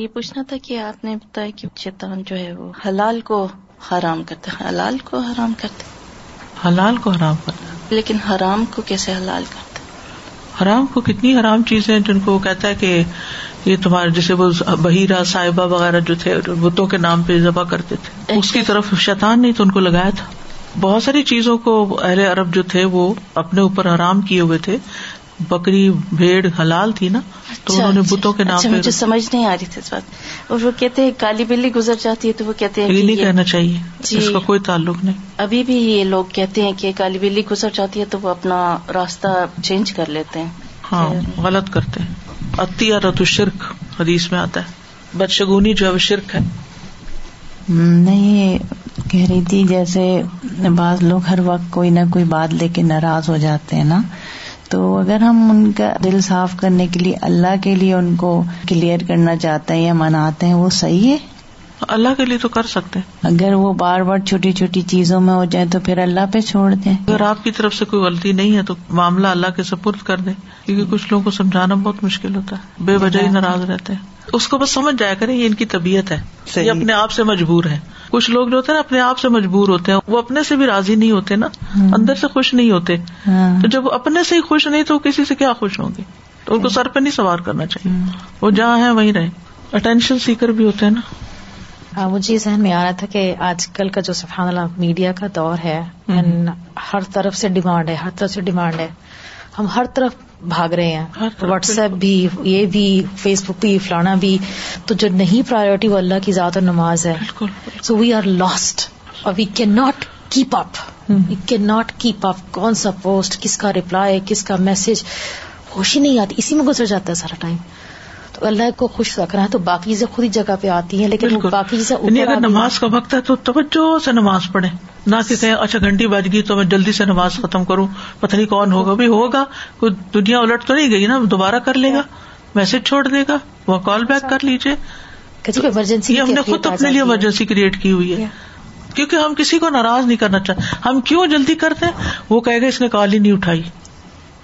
یہ پوچھنا تھا کہ آپ نے بتایا کہ شیطان جو ہے وہ حلال کو حرام کرتا ہے۔ حلال کو حرام کرتے حلال کو حرام کرتا لیکن حرام کو کیسے حلال کرتا حرام کو کتنی حرام چیزیں جن کو وہ کہتا ہے کہ یہ تمہارے جیسے وہ بہیرا صاحبہ وغیرہ جو تھے بتوں کے نام پہ ذبح کرتے تھے۔ اس کی طرف شیطان نہیں تو ان کو لگایا تھا۔ بہت ساری چیزوں کو اہل عرب جو تھے وہ اپنے اوپر حرام کیے ہوئے تھے۔ بکری بھیڑ حلال تھی نا تو اچھا، انہوں نے اچھا، بتوں کے نام اچھا پہ مجھے سمجھ نہیں آ رہی تھی اس بات۔ اور وہ کہتے ہیں کالی بلی گزر جاتی ہے تو وہ کہتے ہیں یہ کہ نہیں کہنا چاہیے جی۔ اس کا کوئی تعلق نہیں۔ ابھی بھی یہ لوگ کہتے ہیں کہ کالی بلی گزر جاتی ہے تو وہ اپنا راستہ چینج کر لیتے ہیں۔ ہاں غلط کرتے ہیں۔ عطیہ رت شرک حدیث میں آتا ہے۔ بدشگونی جو ہے وہ شرک ہے۔ یہ کہہ رہی تھی جیسے بعض لوگ ہر وقت کوئی نہ کوئی بات لے کے ناراض ہو جاتے ہیں نا۔ تو اگر ہم ان کا دل صاف کرنے کے لیے اللہ کے لیے ان کو کلیئر کرنا چاہتے ہیں یا مناتے ہیں وہ صحیح ہے؟ اللہ کے لیے تو کر سکتے ہیں۔ اگر وہ بار بار چھوٹی چھوٹی چیزوں میں ہو جائے تو پھر اللہ پہ چھوڑ دیں۔ اگر آپ کی طرف سے کوئی غلطی نہیں ہے تو معاملہ اللہ کے سپرد کر دیں کیونکہ کچھ لوگوں کو سمجھانا بہت مشکل ہوتا ہے۔ بے وجہ ہی ناراض رہتے ہیں۔ اس کو بس سمجھ جایا کریں یہ ان کی طبیعت ہے۔ یہ اپنے آپ سے مجبور ہے کچھ لوگ جو ہوتے ہیں نا اپنے آپ سے مجبور ہوتے ہیں وہ اپنے سے بھی راضی نہیں ہوتے نا اندر سے خوش نہیں ہوتے۔ ہاں۔ تو جب وہ اپنے سے ہی خوش نہیں تو وہ کسی سے کیا خوش ہوں گے؟ تو ان کو سر پہ نہیں سوار کرنا چاہیے۔ وہ جہاں ہے وہیں رہے اٹینشن سیکر بھی ہوتے ہیں نا۔ مجھے ذہن میں آ رہا تھا کہ آج کل کا جو سبحان اللہ میڈیا کا دور ہے ہر طرف سے ڈیمانڈ ہے ہر طرف سے ڈیمانڈ ہے۔ ہم ہر طرف بھاگ رہے ہیں۔ واٹس ایپ بھی یہ بھی فیس بک بھی فلانا بھی۔ تو جو نہیں پرائرٹی وہ اللہ کی ذات اور نماز ہے۔ سو وی آر لاسٹ اور we can not keep up we can not keep up کون سا پوسٹ کس کا ریپلائی کس کا میسج ہوش ہی نہیں آتی۔ اسی میں گزر جاتا ہے سارا ٹائم اللہ کو خوش رکھنا ہے تو باقی چیزیں خود ہی جگہ پہ آتی ہیں لیکن باقی چیزیں یعنی اگر نماز کا وقت ہے تو توجہ سے نماز پڑھے نہ کہیں اچھا گھنٹی بج گئی تو میں جلدی سے نماز ختم کروں۔ پتہ نہیں کون ہوگا بھی ہوگا۔ کوئی دنیا الٹ تو نہیں گئی نا دوبارہ کر لے گا۔ میسج چھوڑ دے گا۔ وہ کال بیک کر لیجیے جی ایمرجنسی ہم نے خود اپنے لیے ایمرجنسی کریٹ کی ہوئی ہے۔ کیونکہ ہم کسی کو ناراض نہیں کرنا چاہتے ہم کیوں جلدی کرتے ہیں؟ وہ کہے گا اس نے کال ہی نہیں اٹھائی۔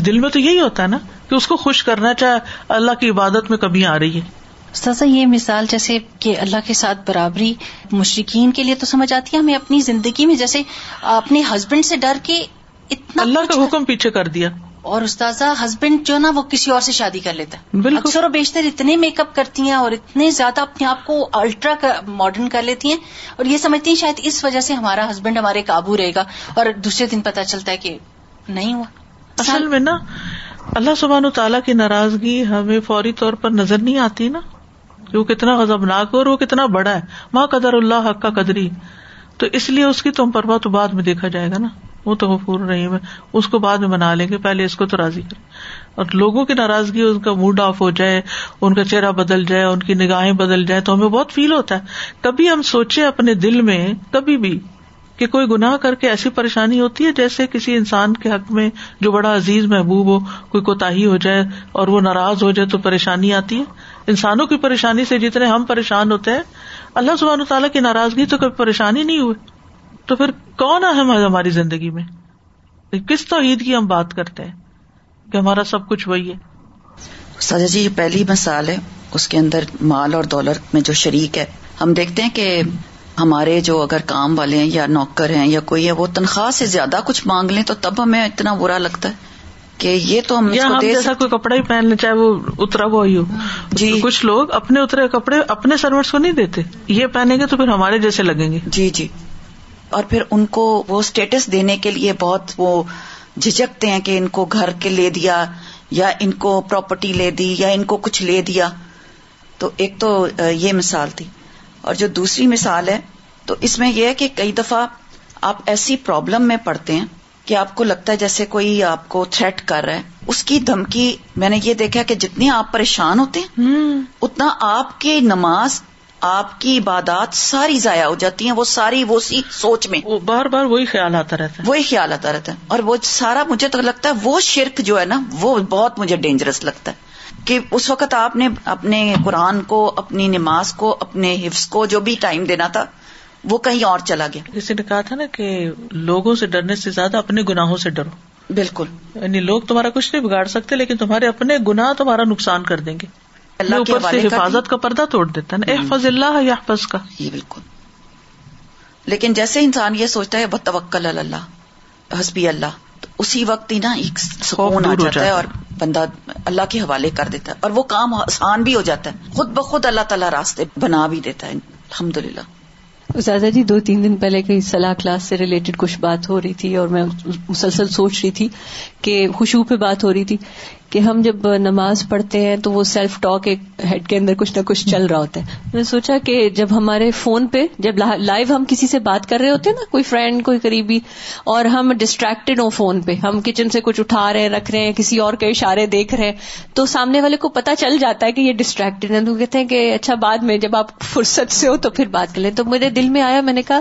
دل میں تو یہی ہوتا ہے نا۔ کہ اس کو خوش کرنا چاہے اللہ کی عبادت میں کمی آ رہی ہے۔ استاذہ یہ مثال جیسے کہ اللہ کے ساتھ برابری مشرقین کے لیے تو سمجھ آتی ہے ہمیں اپنی زندگی میں جیسے اپنے ہسبینڈ سے ڈر کے اتنا اللہ کا حکم پیچھے کر دیا۔ اور استاذہ ہسبینڈ جو نا وہ کسی اور سے شادی کر لیتا ہے۔ اکثر و بیشتر اتنے میک اپ کرتی ہیں اور اتنے زیادہ اپنے آپ کو الٹرا ماڈرن کر لیتی ہیں۔ اور یہ سمجھتی ہیں شاید اس وجہ سے ہمارا ہسبینڈ ہمارے قابو رہے گا اور دوسرے دن پتا چلتا ہے کہ نہیں ہوا۔ اصل میں نا اللہ سبحان و تعالیٰ کی ناراضگی ہمیں فوری طور پر نظر نہیں آتی نا کہ وہ کتنا غضبناک ہو اور وہ کتنا بڑا ہے۔ ماں قدر اللہ حق کا قدری۔ تو اس لیے اس کی تم پروا تو بعد میں دیکھا جائے گا نا۔ وہ تو غفور رحیم ہے۔ اس کو بعد میں منا لیں گے۔ پہلے اس کو تو راضی کریں۔ اور لوگوں کی ناراضگی ان کا موڈ آف ہو جائے، ان کا چہرہ بدل جائے، ان کی نگاہیں بدل جائے تو ہمیں بہت فیل ہوتا ہے۔ کبھی ہم سوچے اپنے دل میں، کبھی بھی کہ کوئی گناہ کر کے ایسی پریشانی ہوتی ہے جیسے کسی انسان کے حق میں جو بڑا عزیز محبوب ہو، کوئی کوتاہی ہو جائے اور وہ ناراض ہو جائے تو پریشانی آتی ہے؟ انسانوں کی پریشانی سے جتنے ہم پریشان ہوتے ہیں، اللہ سبحانہ تعالیٰ کی ناراضگی تو کبھی پریشانی نہیں ہوئی۔ تو پھر کون اہم ہے ہماری زندگی میں؟ کس توحید کی ہم بات کرتے ہیں کہ ہمارا سب کچھ وہی ہے؟ ساجا جی یہ پہلی مثال ہے، اس کے اندر مال اور دولت میں جو شریک ہے، ہم دیکھتے ہیں کہ ہمارے جو اگر کام والے ہیں یا نوکر ہیں یا کوئی ہے وہ تنخواہ سے زیادہ کچھ مانگ لیں تو تب ہمیں اتنا برا لگتا ہے کہ یہ تو ہم یا ہم دے جیسا کوئی کپڑا ہی پہن لے چاہے وہ اترا ہوا ہی ہو۔ جی۔ کچھ لوگ اپنے اترے کپڑے اپنے سروٹس کو نہیں دیتے۔ یہ پہنیں گے تو پھر ہمارے جیسے لگیں گے۔ جی جی۔ اور پھر ان کو وہ اسٹیٹس دینے کے لیے بہت وہ جھجکتے ہیں کہ ان کو گھر کے لے دیا یا ان کو پراپرٹی لے دی یا ان کو کچھ لے دیا۔ تو ایک تو یہ مثال تھی۔ اور جو دوسری مثال ہے تو اس میں یہ ہے کہ کئی دفعہ آپ ایسی پرابلم میں پڑتے ہیں کہ آپ کو لگتا ہے جیسے کوئی آپ کو تھریٹ کر رہا ہے۔ اس کی دھمکی میں نے یہ دیکھا کہ جتنے آپ پریشان ہوتے ہیں اتنا آپ کی نماز آپ کی عبادات ساری ضائع ہو جاتی ہیں وہ ساری وہ سی سوچ میں۔ وہ بار بار وہی خیال آتا رہتا ہے۔ وہی خیال آتا رہتا ہے۔ اور وہ سارا مجھے تو لگتا ہے وہ شرک جو ہے نا وہ بہت مجھے ڈینجرس لگتا ہے۔ کہ اس وقت آپ نے اپنے قرآن کو اپنی نماز کو اپنے حفظ کو جو بھی ٹائم دینا تھا وہ کہیں اور چلا گیا۔ کسی نے کہا تھا نا کہ لوگوں سے ڈرنے سے زیادہ اپنے گناہوں سے ڈرو۔ بالکل۔ یعنی لوگ تمہارا کچھ نہیں بگاڑ سکتے لیکن تمہارے اپنے گناہ تمہارا نقصان کر دیں گے۔ اللہ اوپر سے حفاظت کا پردہ توڑ دیتا ہے نا۔ احفظ اللہ یا حفظ کا۔ یہ بالکل۔ لیکن جیسے انسان یہ سوچتا ہے بتوکل اللہ حسبی اللہ اسی وقت ہی نا ایک سکون آ جاتا ہے اور بندہ اللہ کے حوالے کر دیتا ہے اور وہ کام آسان بھی ہو جاتا ہے۔ خود بخود اللہ تعالیٰ راستے بنا بھی دیتا ہے۔ الحمد للہ زیادہ جی دو تین دن پہلے کہیں صلاح کلاس سے ریلیٹڈ کچھ بات ہو رہی تھی اور میں مسلسل سوچ رہی تھی کہ خوشبو پہ بات ہو رہی تھی۔ کہ ہم جب نماز پڑھتے ہیں تو وہ سیلف ٹاک ایک ہیڈ کے اندر کچھ نہ کچھ چل رہا ہوتا ہے۔ میں نے سوچا کہ جب ہمارے فون پہ جب لائیو ہم کسی سے بات کر رہے ہوتے ہیں نا، کوئی فرینڈ کوئی قریبی، اور ہم ڈسٹریکٹڈ ہوں فون پہ، ہم کچن سے کچھ اٹھا رہے ہیں، رکھ رہے ہیں، کسی اور کے اشارے دیکھ رہے ہیں، تو سامنے والے کو پتا چل جاتا ہے کہ یہ ڈسٹریکٹڈ ہے تو کہتے ہیں کہ اچھا بعد میں، جب آپ فرصت سے ہو تو پھر بات کر لیں۔ تو میرے دل میں آیا، میں نے کہا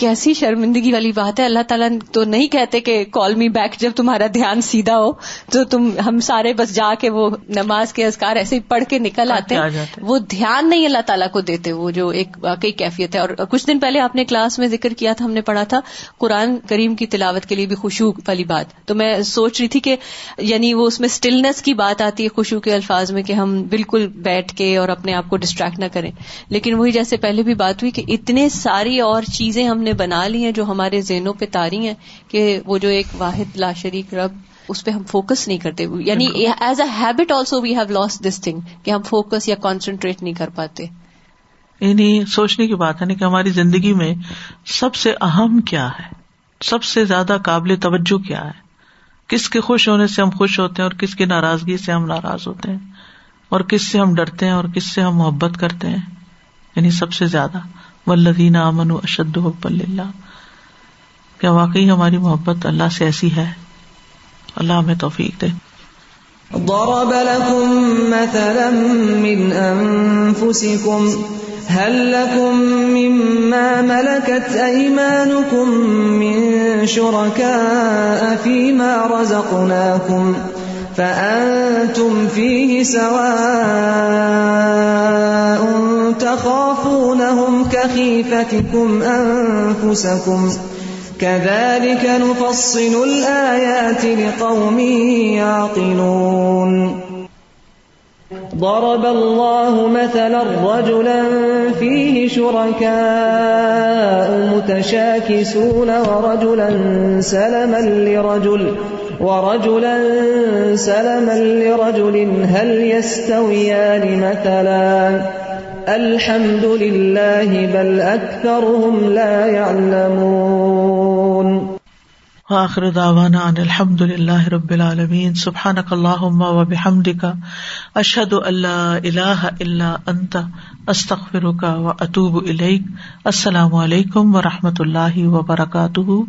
کیسی شرمندگی والی بات ہے۔ اللہ تعالیٰ تو نہیں کہتے کہ کال می بیک جب تمہارا دھیان سیدھا ہو تو تم ہم سارے بس جا کے وہ نماز کے ازکار ایسے ہی پڑھ کے نکل آتے ہیں۔ وہ دھیان نہیں اللہ تعالیٰ کو دیتے وہ جو ایک واقعی کیفیت ہے۔ اور کچھ دن پہلے آپ نے کلاس میں ذکر کیا تھا ہم نے پڑھا تھا قرآن کریم کی تلاوت کے لیے بھی خوشبو والی بات۔ تو میں سوچ رہی تھی کہ یعنی وہ اس میں اسٹلنس کی بات آتی ہے خوشبو کے الفاظ میں کہ ہم بالکل بیٹھ کے اور اپنے آپ کو ڈسٹریکٹ نہ کریں۔ لیکن وہی جیسے پہلے بھی بات ہوئی کہ اتنے ساری اور چیزیں ہم نے نے بنا لی ہیں جو ہمارے ذہنوں پہ تاری ہیں کہ وہ جو ایک واحد لا شریک رب اس پہ ہم فوکس نہیں کرتے۔ یعنی as a habit also we have lost this thing کہ ہم فوکس یا کانسنٹریٹ نہیں کر پاتے۔ یعنی سوچنے کی بات ہے کہ ہماری زندگی میں سب سے اہم کیا ہے؟ سب سے زیادہ قابل توجہ کیا ہے؟ کس کے خوش ہونے سے ہم خوش ہوتے ہیں اور کس کی ناراضگی سے ہم ناراض ہوتے ہیں؟ اور کس سے ہم ڈرتے ہیں اور کس سے ہم محبت کرتے ہیں؟ یعنی سب سے زیادہ۔ ولدین امن اشد حب اللہ کیا واقعی ہماری محبت اللہ سے ایسی ہے؟ اللہ ہمیں توفیق دے۔ ضرب لكم مثلا من أنفسكم، هل لكم مما ملكت أيمانكم من شركاء فيما رزقناكم؟ فأنتم فيه سواء تخافونهم كخيفتكم أنفسكم كذلك نفصل الآيات لقوم يعقلون ضرب الله مثلا رجلا فيه شركاء متشاكسون ورجلا سلما لرجل ورجلا ورجلا سلما لرجل هل يستويان مثلا الحمد لله بل أكثرهم لا يعلمون وآخر دعوانا عن الحمد لله رب العالمين. سبحانك اللهم وبحمدك أشهد أن لا إله إلا أنت، أستغفرك وأتوب إليك. السلام عليكم ورحمة الله وبركاته.